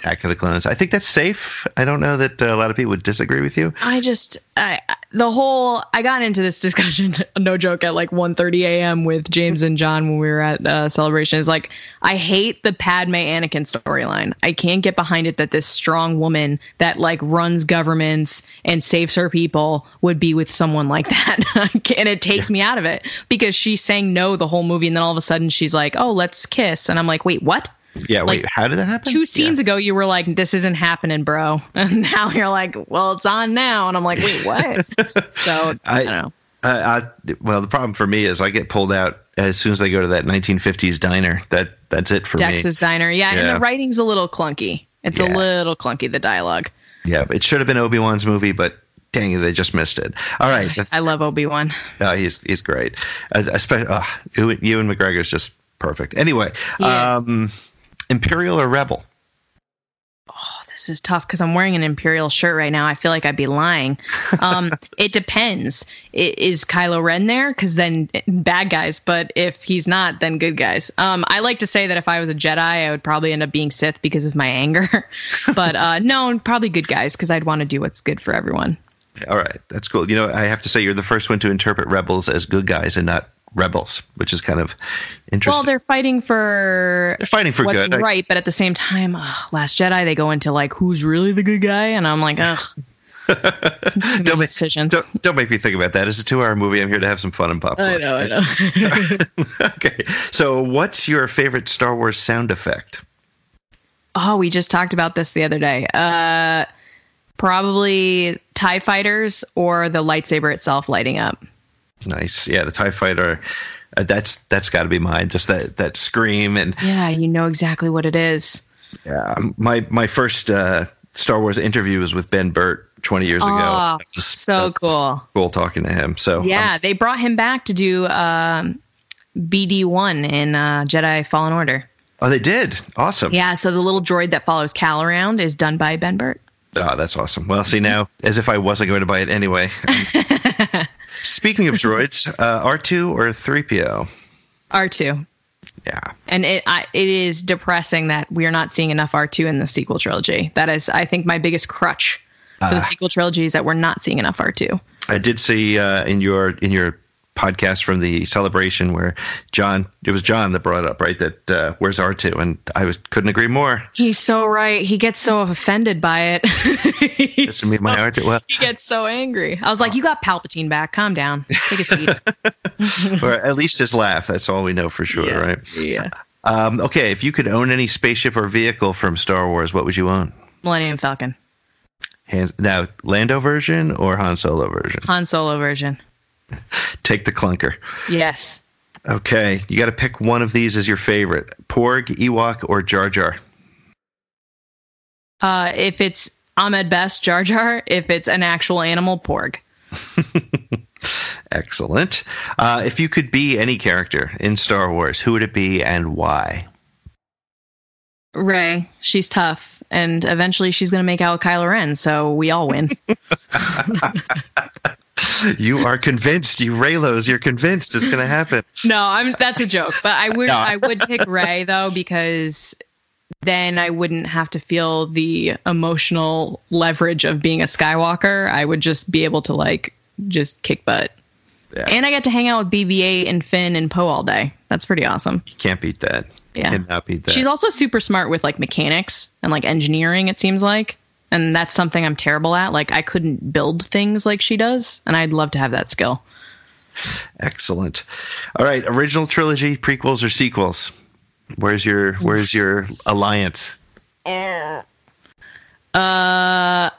Attack of the Clones. I think that's safe. I don't know that uh, a lot of people would disagree with you. I just, I, the whole, I got into this discussion, no joke, at like 1.30 a.m. with James and John when we were at uh, Celebration. Is like, I hate the Padme Anakin storyline. I can't get behind it that this strong woman that like runs governments and saves her people would be with someone like that. and it takes yeah. me out of it because she's saying no the whole movie. And then all of a sudden she's like, oh, let's kiss. And I'm like, wait, what? Yeah, like, wait, how did that happen? Two scenes yeah. ago, you were like, "This isn't happening, bro," and now you're like, "Well, it's on now," and I'm like, "Wait, what?" so I, I, don't know. I, well, the problem for me is I get pulled out as soon as they go to that 1950s diner. That that's it for Dex's me. Dex's diner, yeah, yeah, and the writing's a little clunky. It's yeah. a little clunky. The dialogue. Yeah, it should have been Obi Wan's movie, but dang it, they just missed it. All right, I love Obi Wan. Uh, he's he's great. Uh, especially uh, Ewan McGregor's just perfect. Anyway, um, Imperial or Rebel? Oh, this is tough because I'm wearing an Imperial shirt right now. I feel like I'd be lying. Um, it depends. It, is Kylo Ren there? Because then bad guys. But if he's not, then good guys. Um, I like to say that if I was a Jedi, I would probably end up being Sith because of my anger. but uh, no, probably good guys because I'd want to do what's good for everyone. All right, that's cool. You know, I have to say you're the first one to interpret rebels as good guys and not rebels, which is kind of interesting. Well, they're fighting for they're fighting for what's good, right? But at the same time, ugh, Last Jedi, they go into like who's really the good guy, and I'm like, ugh. don't, make, don't, don't make me think about that. It's a two-hour movie. I'm here to have some fun and popcorn. I know, I know. okay, so what's your favorite Star Wars sound effect? Oh, we just talked about this the other day. Uh, probably Tie Fighters or the lightsaber itself lighting up. Nice. Yeah, the Tie Fighter. Uh, that's that's got to be mine. Just that that scream and yeah, you know exactly what it is. Yeah, my my first uh, Star Wars interview was with Ben Burtt 20 years oh, ago. Was, so cool. Cool talking to him. So yeah, I'm, they brought him back to do um, BD one in uh, Jedi Fallen Order. Oh, they did. Awesome. Yeah. So the little droid that follows Cal around is done by Ben Burtt. Oh, that's awesome. Well, see now, as if I wasn't going to buy it anyway. Speaking of droids, uh, R2 or 3PO? R2. Yeah. And it I, it is depressing that we are not seeing enough R2 in the sequel trilogy. That is, I think, my biggest crutch for uh, the sequel trilogy is that we're not seeing enough R2. I did see uh, in your in your podcast from the celebration where John, it was John that brought it up, right? That uh, where's R two, and I was couldn't agree more. He's so right. He gets so offended by it. This me my R2. Well, he gets so angry. I was like, "You got Palpatine back. Calm down. Take a seat." or at least his laugh. That's all we know for sure, yeah. right? Yeah. Um, okay, if you could own any spaceship or vehicle from Star Wars, what would you own? Millennium Falcon. Hands now, Lando version or Han Solo version? Han Solo version. Take the clunker. Yes. Okay, you got to pick one of these as your favorite: Porg, Ewok, or Jar Jar. Uh, if it's Ahmed Best, Jar Jar. If it's an actual animal, Porg. Excellent. Uh, if you could be any character in Star Wars, who would it be and why? Rey, She's tough, and eventually she's going to make out with Kylo Ren, so we all win. you are convinced, you Reylos, You're convinced it's going to happen. No, I'm. That's a joke, but I would. No. I would pick Rey though because then I wouldn't have to feel the emotional leverage of being a Skywalker. I would just be able to like just kick butt. Yeah. And I get to hang out with BB-8 and Finn and Poe all day. That's pretty awesome. You can't beat that. Yeah, cannot beat that. She's also super smart with like mechanics and like engineering. It seems like and that's something I'm terrible at. Like I couldn't build things like she does, and I'd love to have that skill. Excellent. All right, original trilogy, prequels or sequels? Where's your Where's your alliance? Uh,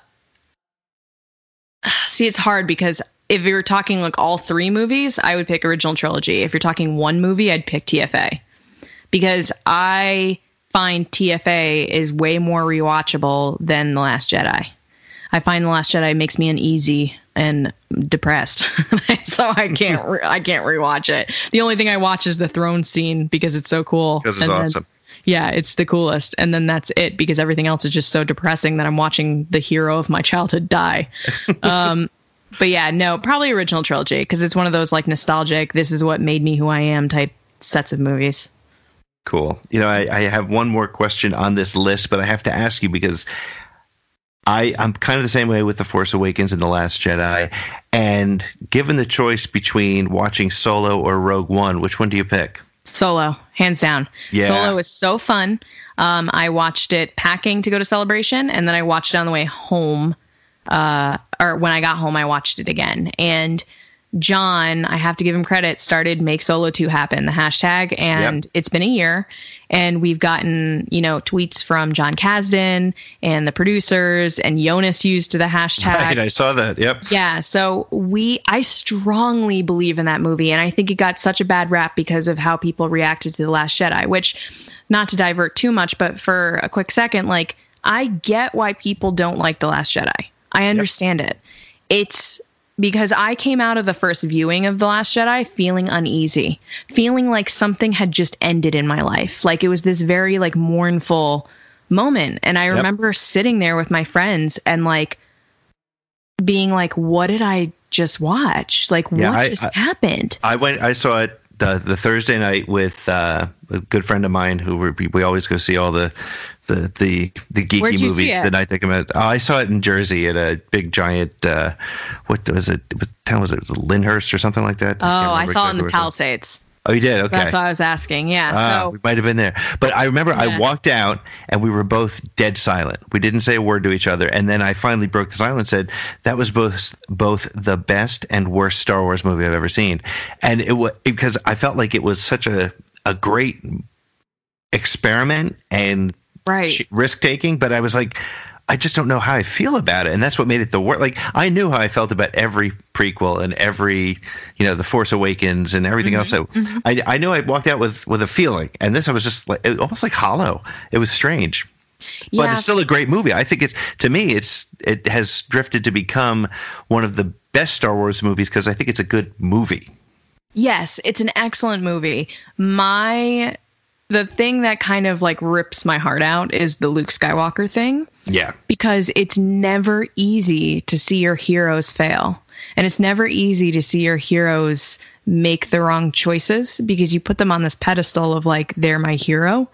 see, it's hard because if you're talking like all three movies, I would pick original trilogy. If you're talking one movie, I'd pick TFA because I find TFA is way more rewatchable than The Last Jedi. I find The Last Jedi makes me uneasy and depressed, so I can't re- I can't rewatch it. The only thing I watch is the throne scene because it's so cool. Because it's and awesome. Then, yeah, it's the coolest, and then that's it because everything else is just so depressing that I'm watching the hero of my childhood die. um, but yeah, no, probably original trilogy because it's one of those like nostalgic. This is what made me who I am type sets of movies. Cool. You know, I, I have one more question on this list, but I have to ask you because I, I'm kind of the same way with The Force Awakens and The Last Jedi. And given the choice between watching Solo or Rogue One, which one do you pick? Solo, hands down. Yeah. Solo is so fun. Um, I watched it packing to go to celebration, and then I watched it on the way home. Uh, or when I got home, I watched it again. And John, I have to give him credit, started Make Solo 2 happen, the hashtag. And yep. it's been a year. And we've gotten, you know, tweets from Jon Kasdan and the producers, and Jonas used to the hashtag. Right, I saw that. Yep. Yeah. So we, I strongly believe in that movie. And I think it got such a bad rap because of how people reacted to The Last Jedi, which, not to divert too much, but for a quick second, like, I get why people don't like The Last Jedi. I understand yep. it. It's because I came out of the first viewing of The Last Jedi feeling uneasy, feeling like something had just ended in my life. Like it was this very like mournful moment. And I Yep. remember sitting there with my friends and like being like, what did I just watch? Like, Yeah, what I- just I- happened? I went. I saw it the the Thursday night with uh, a good friend of mine who we, we always go see all the the the, the geeky Where'd you see movies the night they come out. Oh, I saw it in Jersey at a big giant. Uh, what was it? What town was it? Was it Lyndhurst or something like that? Oh, I remember saw it in the. Palisades. Oh, you did. Okay. That's what I was asking. Yeah. Ah, so we might have been there. But I remember I walked out and we were both dead silent. We didn't say a word to each other. And then I finally broke the silence and said, that was both both the best and worst Star Wars movie I've ever seen. And it was because I felt like it was such a, a great experiment and right. risk taking, but I was like, I just don't know how I feel about it, and that's what made it the worst. Like I knew how I felt about every prequel and every, you know, the Force Awakens and everything else. Mm-hmm. So mm-hmm. I, I knew I walked out with with a feeling, and this I was just like it, almost like hollow. It was strange, but Yeah. it's still a great movie. I think it's to me, it's it has drifted to become one of the best Star Wars movies because I think it's a good movie. Yes, it's an excellent movie. My the thing that kind of like rips my heart out is the Luke Skywalker thing Yeah, because it's never easy to see your heroes fail. And it's never easy to see your heroes make the wrong choices because you put them on this pedestal of like they're my hero.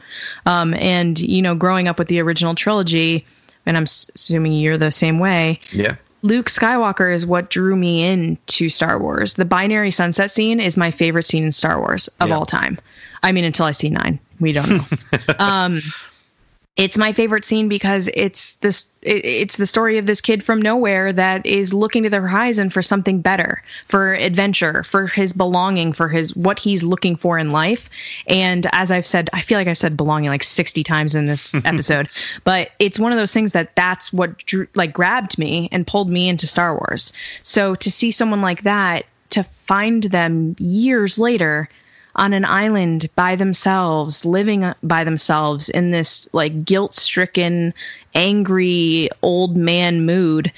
Um, and you know, growing up with the original trilogy, and I'm assuming you're the same way. yeah. Luke Skywalker is what drew me into Star Wars. The binary sunset scene is my favorite scene in Star Wars of Yeah. all time. I mean, until I see nine, we don't know. um, it's my favorite scene because it's this. It, it's the story of this kid from nowhere that is looking to the horizon for something better, for adventure, for his belonging, for his what he's looking for in life. And as I've said, I feel like I've said belonging like sixty times in this episode, but it's one of those things that that's what drew, like grabbed me and pulled me into Star Wars. So to see someone like that, to find them years later on an island by themselves, living uh, by themselves in this like guilt stricken, angry old man mood.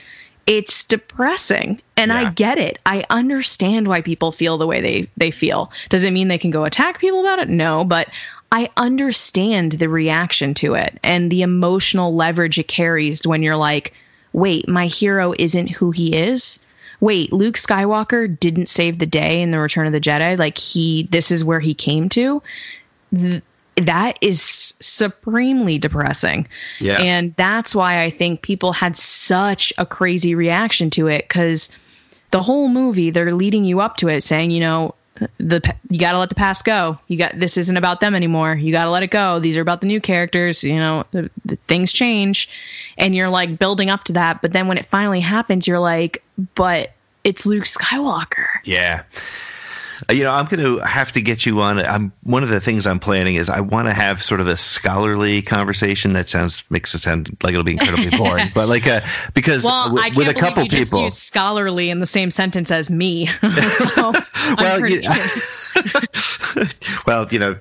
It's depressing. And I get it. I understand why people feel the way they, they feel. Does it mean they can go attack people about it? No, but I understand the reaction to it and the emotional leverage it carries when you're like, wait, my hero isn't who he is wait, Luke Skywalker didn't save the day in the Return of the Jedi. Like he, this is where he came to. Th- that is supremely depressing. Yeah. And that's why I think people had such a crazy reaction to it because the whole movie they're leading you up to it saying, you know, the you got to let the past go. You got this isn't about them anymore. You got to let it go. These are about the new characters. You know, the, the things change, and you're like building up to that. But then when it finally happens, you're like, but it's Luke Skywalker. Yeah. Uh, You know, I'm going to have to get you on. I'm one of the things I'm planning is I want to have sort of a scholarly conversation. That sounds makes it sound like it'll be incredibly boring, but like a because Well, w- I can't with a couple you just people. used scholarly in the same sentence as me. so, well, you, well, you know,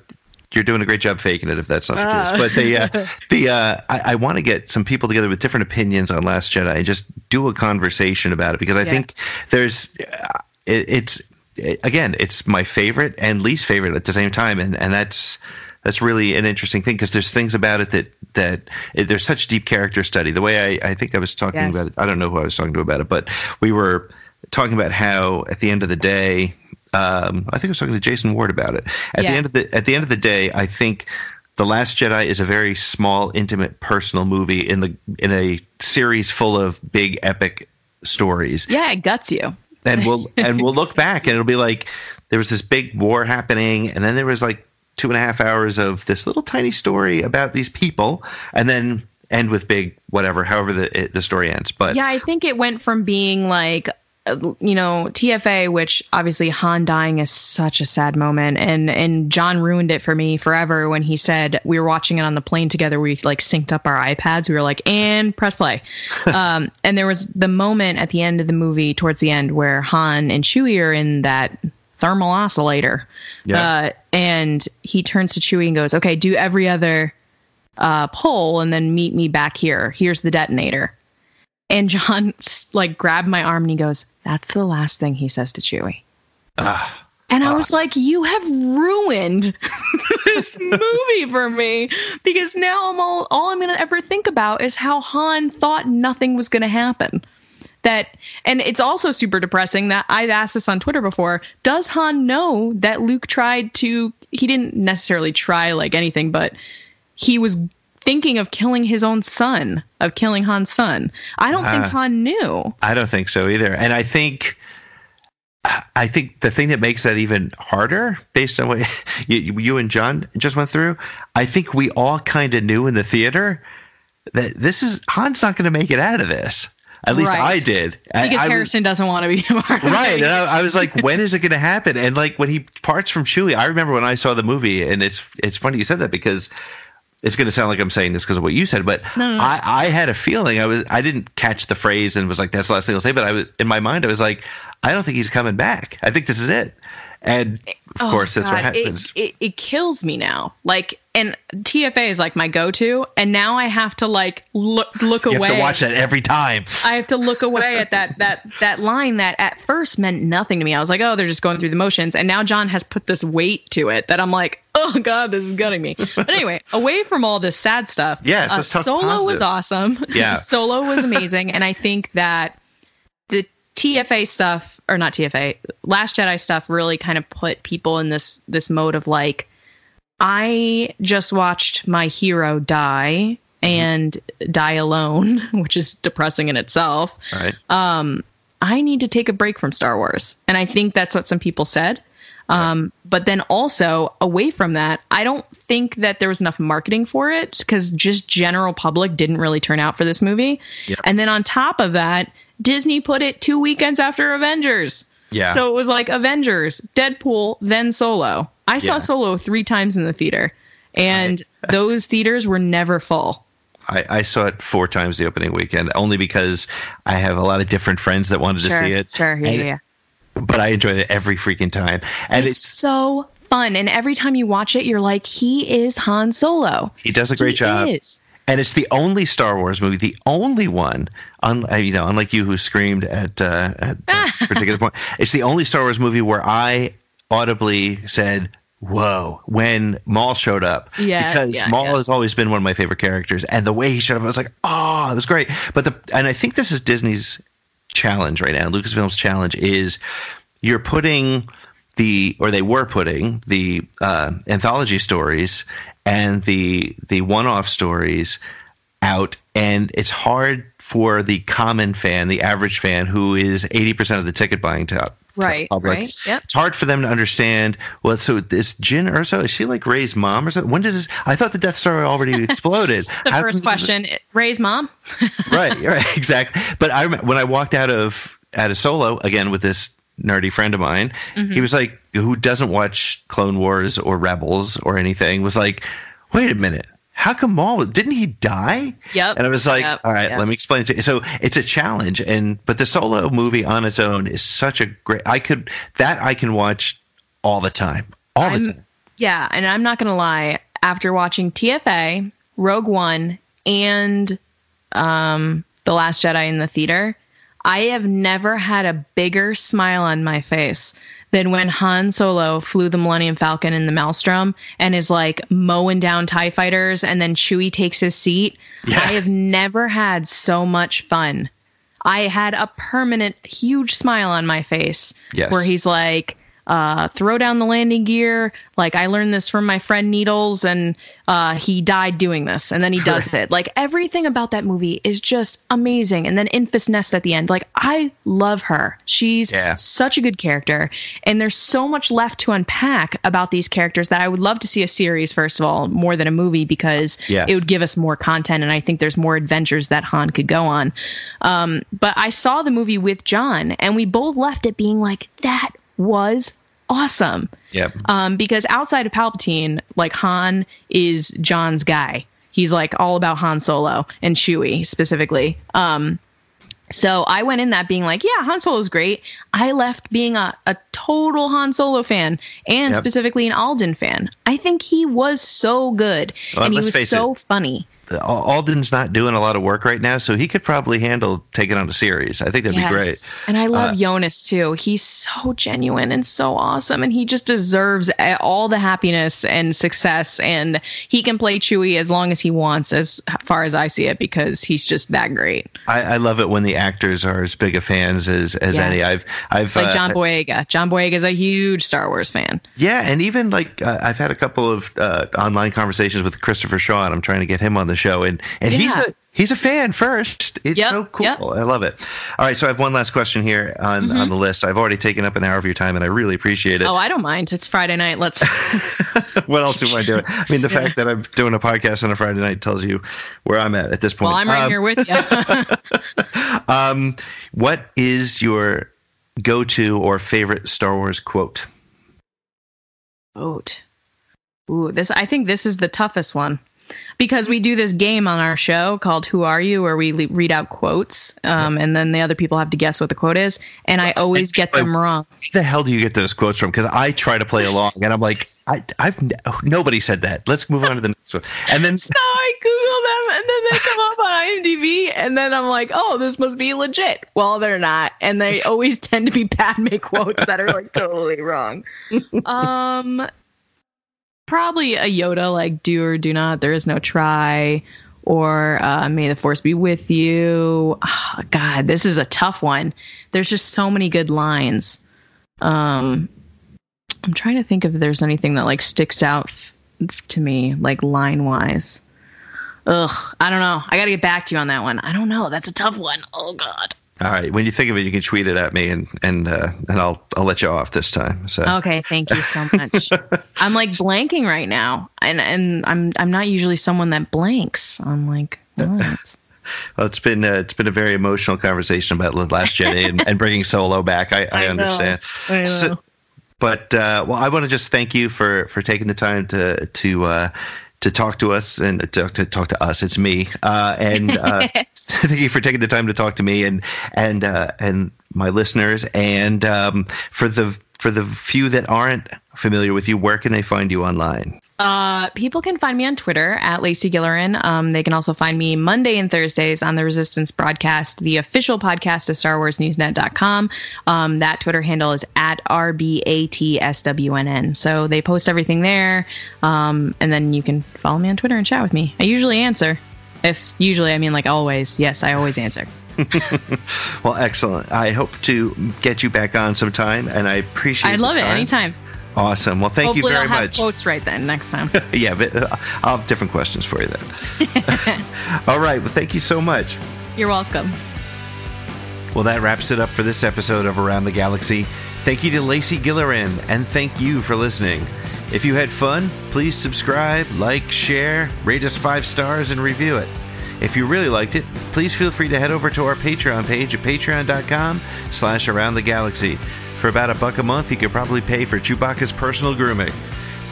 you're doing a great job faking it if that's not the Ah. case. But the uh, the uh, I, I want to get some people together with different opinions on Last Jedi and just do a conversation about it because I Yeah. think there's uh, it, it's it, again it's my favorite and least favorite at the same time, and and that's. That's really an interesting thing because there's things about it that that it, there's such deep character study. The way I, I think I was talking Yes. about it, I don't know who I was talking to about it, but we were talking about how at the end of the day, um, I think I was talking to Jason Ward about it. At Yeah. the end of the at the end of the day, I think the Last Jedi is a very small, intimate, personal movie in the in a series full of big, epic stories. yeah, it guts you. And we'll and we'll look back and it'll be like there was this big war happening, and then there was like two and a half hours of this little tiny story about these people, and then end with big whatever, however the it, the story ends. But Yeah, I think it went from being like, you know, TFA, which obviously Han dying is such a sad moment, and and John ruined it for me forever when he said we were watching it on the plane together. We like synced up our iPads. We were like, and press play. um, and there was the moment at the end of the movie, towards the end, where Han and Chewie are in that thermal oscillator, Yeah. uh, and he turns to Chewie and goes, "Okay, do every other." uh, pull and then meet me back here. Here's the detonator. And John like grabbed my arm and he goes, "That's the last thing he says to Chewie." Ah. and I was like, "You have ruined this movie for me because now I'm all all I'm gonna ever think about is how Han thought nothing was gonna happen. That and it's also super depressing that I've asked this on Twitter before. Does Han know that Luke tried to he didn't necessarily try like anything, but he was thinking of killing his own son, of killing Han's son. I don't think Ah. Han knew. I don't think so either. And I think I think the thing that makes that even harder, based on what you, you and John just went through, I think we all kind of knew in the theater that this is Han's not going to make it out of this. At least Right. I did. I- Because I was- Harrison doesn't want to be a part right and I, I was like when is it going to happen and like when he parts from chewie i remember when i saw the movie and it's it's funny you said that because it's going to sound like i'm saying this because of what you said but I, I had a feeling. I was i didn't catch the phrase and was like that's the last thing i'll say but i was in my mind i was like i don't think he's coming back. I think this is it. And of Oh, course that's what God, it- happens. It, it, kills me now. Like, and TFA is like my go-to, and now I have to like look look you away. have to watch that every time I have to look away at that that that line that at first meant nothing to me. I was like, oh, they're just going through the motions, and now John has put this weight to it that I'm like, oh god, this is gutting me. But anyway, away from all this sad stuff, Yes, uh, Solo was awesome. Yeah. Solo was amazing, and I think that the TFA stuff or not TFA, Last Jedi stuff really kind of put people in this this mode of like I just watched my hero die and die alone, which is depressing in itself. right I need to take a break from Star Wars. And I think that's what some people said. Um, but then also away from that, I don't think that there was enough marketing for it because just general public didn't really turn out for this movie. Yep. And then on top of that, Disney put it two weekends after Avengers. Yeah So it was like Avengers, Deadpool, then Solo. I saw Yeah. Solo three times in the theater, and those theaters were never full. I, I saw it four times the opening weekend only because I have a lot of different friends that wanted to see it. sure, yeah, And- yeah. But I enjoyed it every freaking time. And It's it's so fun, and every time you watch it, you're like, he is Han Solo. he does a great He job. is. And it's the only Star Wars movie, the only one, un, uh, you know, unlike you who screamed at uh, at a particular point. It's the only Star Wars movie where I audibly said, "Whoa!" when Maul showed up. Yeah, because yeah, Maul yeah. has always been one of my favorite characters, and the way he showed up, I was like, "Oh, it was great." But the and I think this is Disney's challenge right now. Lucasfilm's challenge is you're putting the or they were putting the uh, anthology stories and the the one-off stories out and it's hard for the common fan the average fan who is 80% of the ticket buying to Right, public. right, yep. It's hard for them to understand. Well, so this Jyn Erso is she like Rey's mom or something? When does this? I thought the Death Star already exploded. The How first come this question, Rey's mom. right, right, exactly. But I remember when I walked out of out of Solo again with this nerdy friend of mine. Mm-hmm. He was like, who doesn't watch Clone Wars or Rebels or anything? Was like, wait a minute. How come Maul didn't he die? Yep. And I was like, Yep. all right, Yep. let me explain it to you. So it's a challenge, and but the solo movie on its own is such a great. I could that I can watch all the time, all the I'm- time. Yeah, and I'm not gonna lie. After watching TFA, Rogue One, and um, The Last Jedi in the theater, I have never had a bigger smile on my face than when Han Solo flew the Millennium Falcon in the Maelstrom and is like mowing down Tie fighters, and then Chewie takes his seat. Yeah. I have never had so much fun. I had a permanent huge smile on my face Yes. where he's like, uh, throw down the landing gear. Like I learned this from my friend Needles, and uh, he died doing this, and then he does it. Like everything about that movie is just amazing. And then Enfys Nest at the end, like I love her. She's Yeah. such a good character, and there's so much left to unpack about these characters that I would love to see a series first of all, more than a movie because Yes. it would give us more content, and I think there's more adventures that Han could go on. Um, but I saw the movie with John, and we both left it being like, that was awesome. Yep. Um, because outside of Palpatine, like Han is John's guy. He's like all about Han Solo and Chewie specifically. Um, so I went in that being like, yeah, Han Solo's great. I left being a, a total Han Solo fan and Yep. specifically an Alden fan. I think he was so good Well, and he was so funny. Alden's not doing a lot of work right now, so he could probably handle taking on a series. I think that'd Yes. be great. And I love Uh, Joonas too. He's so genuine and so awesome, and he just deserves all the happiness and success. And he can play Chewie as long as he wants, as far as I see it, because he's just that great. I, I love it when the actors are as big a fans as, as Yes. any. I've I've Like uh, John Boyega. John Boyega is a huge Star Wars fan. Yeah, and even like uh, I've had a couple of uh, online conversations with Christopher Shaw, and I'm trying to get him on the show, and and he's a he's a fan first. It's Yep, so cool. yep. I love it. All right, so I have one last question here on on the list. I've already taken up an hour of your time, and I really appreciate it. Mm-hmm. Oh, I don't mind. It's Friday night. Let's. what else am I doing? I mean, the fact that I'm doing a podcast on a Friday night tells you where I'm at at this point. well, I'm right Um, here with you. Um, what is your go-to or favorite Star Wars quote? Vote. Ooh, this. I think this is the toughest one because we do this game on our show called "Who Are You," where we le- read out quotes, um, and then the other people have to guess what the quote is, and I always get them wrong. Where the hell do you get those quotes from? Because I try to play along, and I'm like, I, I've nobody said that. Let's move on to the next one. And then So I Google them, and then they come up on IMDb, and then I'm like, "Oh, this must be legit." Well, they're not, and they always tend to be Padme quotes that are like totally wrong. Um, probably a Yoda, like "Do or do not." There is no try, or uh, "May the force be with you." Ah, God, this is a tough one. There's just so many good lines. Um, I'm trying to think if there's anything that like sticks out f- to me, like line wise. Ugh, I don't know. I got to get back to you on that one. I don't know. That's a tough one. Oh God. All right, when you think of it, you can tweet it at me, and and uh, and I'll I'll let you off this time. So Okay, thank you so much. I'm like blanking right now, and and I'm I'm not usually someone that blanks. I'm like, what? well, it's been uh, it's been a very emotional conversation about the Last Jedi and, and bringing Solo back. I, I, I know. understand. I know. So- but uh, well, I want to just thank you for for taking the time to to uh, to talk to us and to, to talk to us. It's me, uh, and uh, thank you for taking the time to talk to me and and uh, and my listeners, and um, for the for the few that aren't familiar with you, where can they find you online? Uh, people can find me on Twitter at Lacey Gillerin. Um, they can also find me Monday and Thursdays on the Resistance broadcast, the official podcast of Star Wars Newsnet.com. Um, that Twitter handle is at RBATSWNN. So they post everything there. Um, and then you can follow me on Twitter and chat with me. I usually answer. If usually, I mean like always. Yes, I always answer. Well, excellent. I hope to get you back on sometime, and I appreciate. I'd love it anytime. Awesome. Well, thank Hopefully, you very I'll have much. quotes right then next time. yeah, but uh, I'll have different questions for you then. All right. Well, thank you so much. You're welcome. Well, that wraps it up for this episode of Around the Galaxy. Thank you to Lacey Gillerin, and thank you for listening. If you had fun, please subscribe, like, share, rate us five stars, and review it. If you really liked it, please feel free to head over to our Patreon page at patreon.com slash around the galaxy. For about a buck a month, you could probably pay for Chewbacca's personal grooming.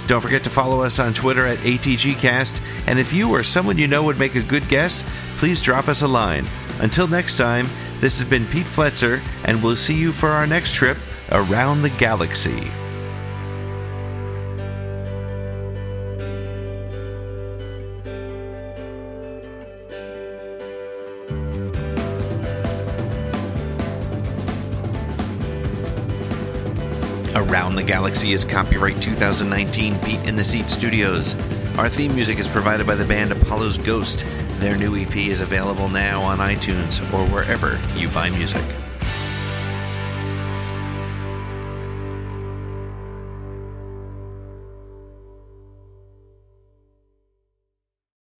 Don't forget to follow us on Twitter at ATGcast, and if you or someone you know would make a good guest, please drop us a line. Until next time, this has been Pete Fletzer, and we'll see you for our next trip around the galaxy. Around the Galaxy is copyright 2019 Pete in the Seat Studios. Our theme music is provided by the band Apollo's Ghost. Their new EP is available now on iTunes or wherever you buy music.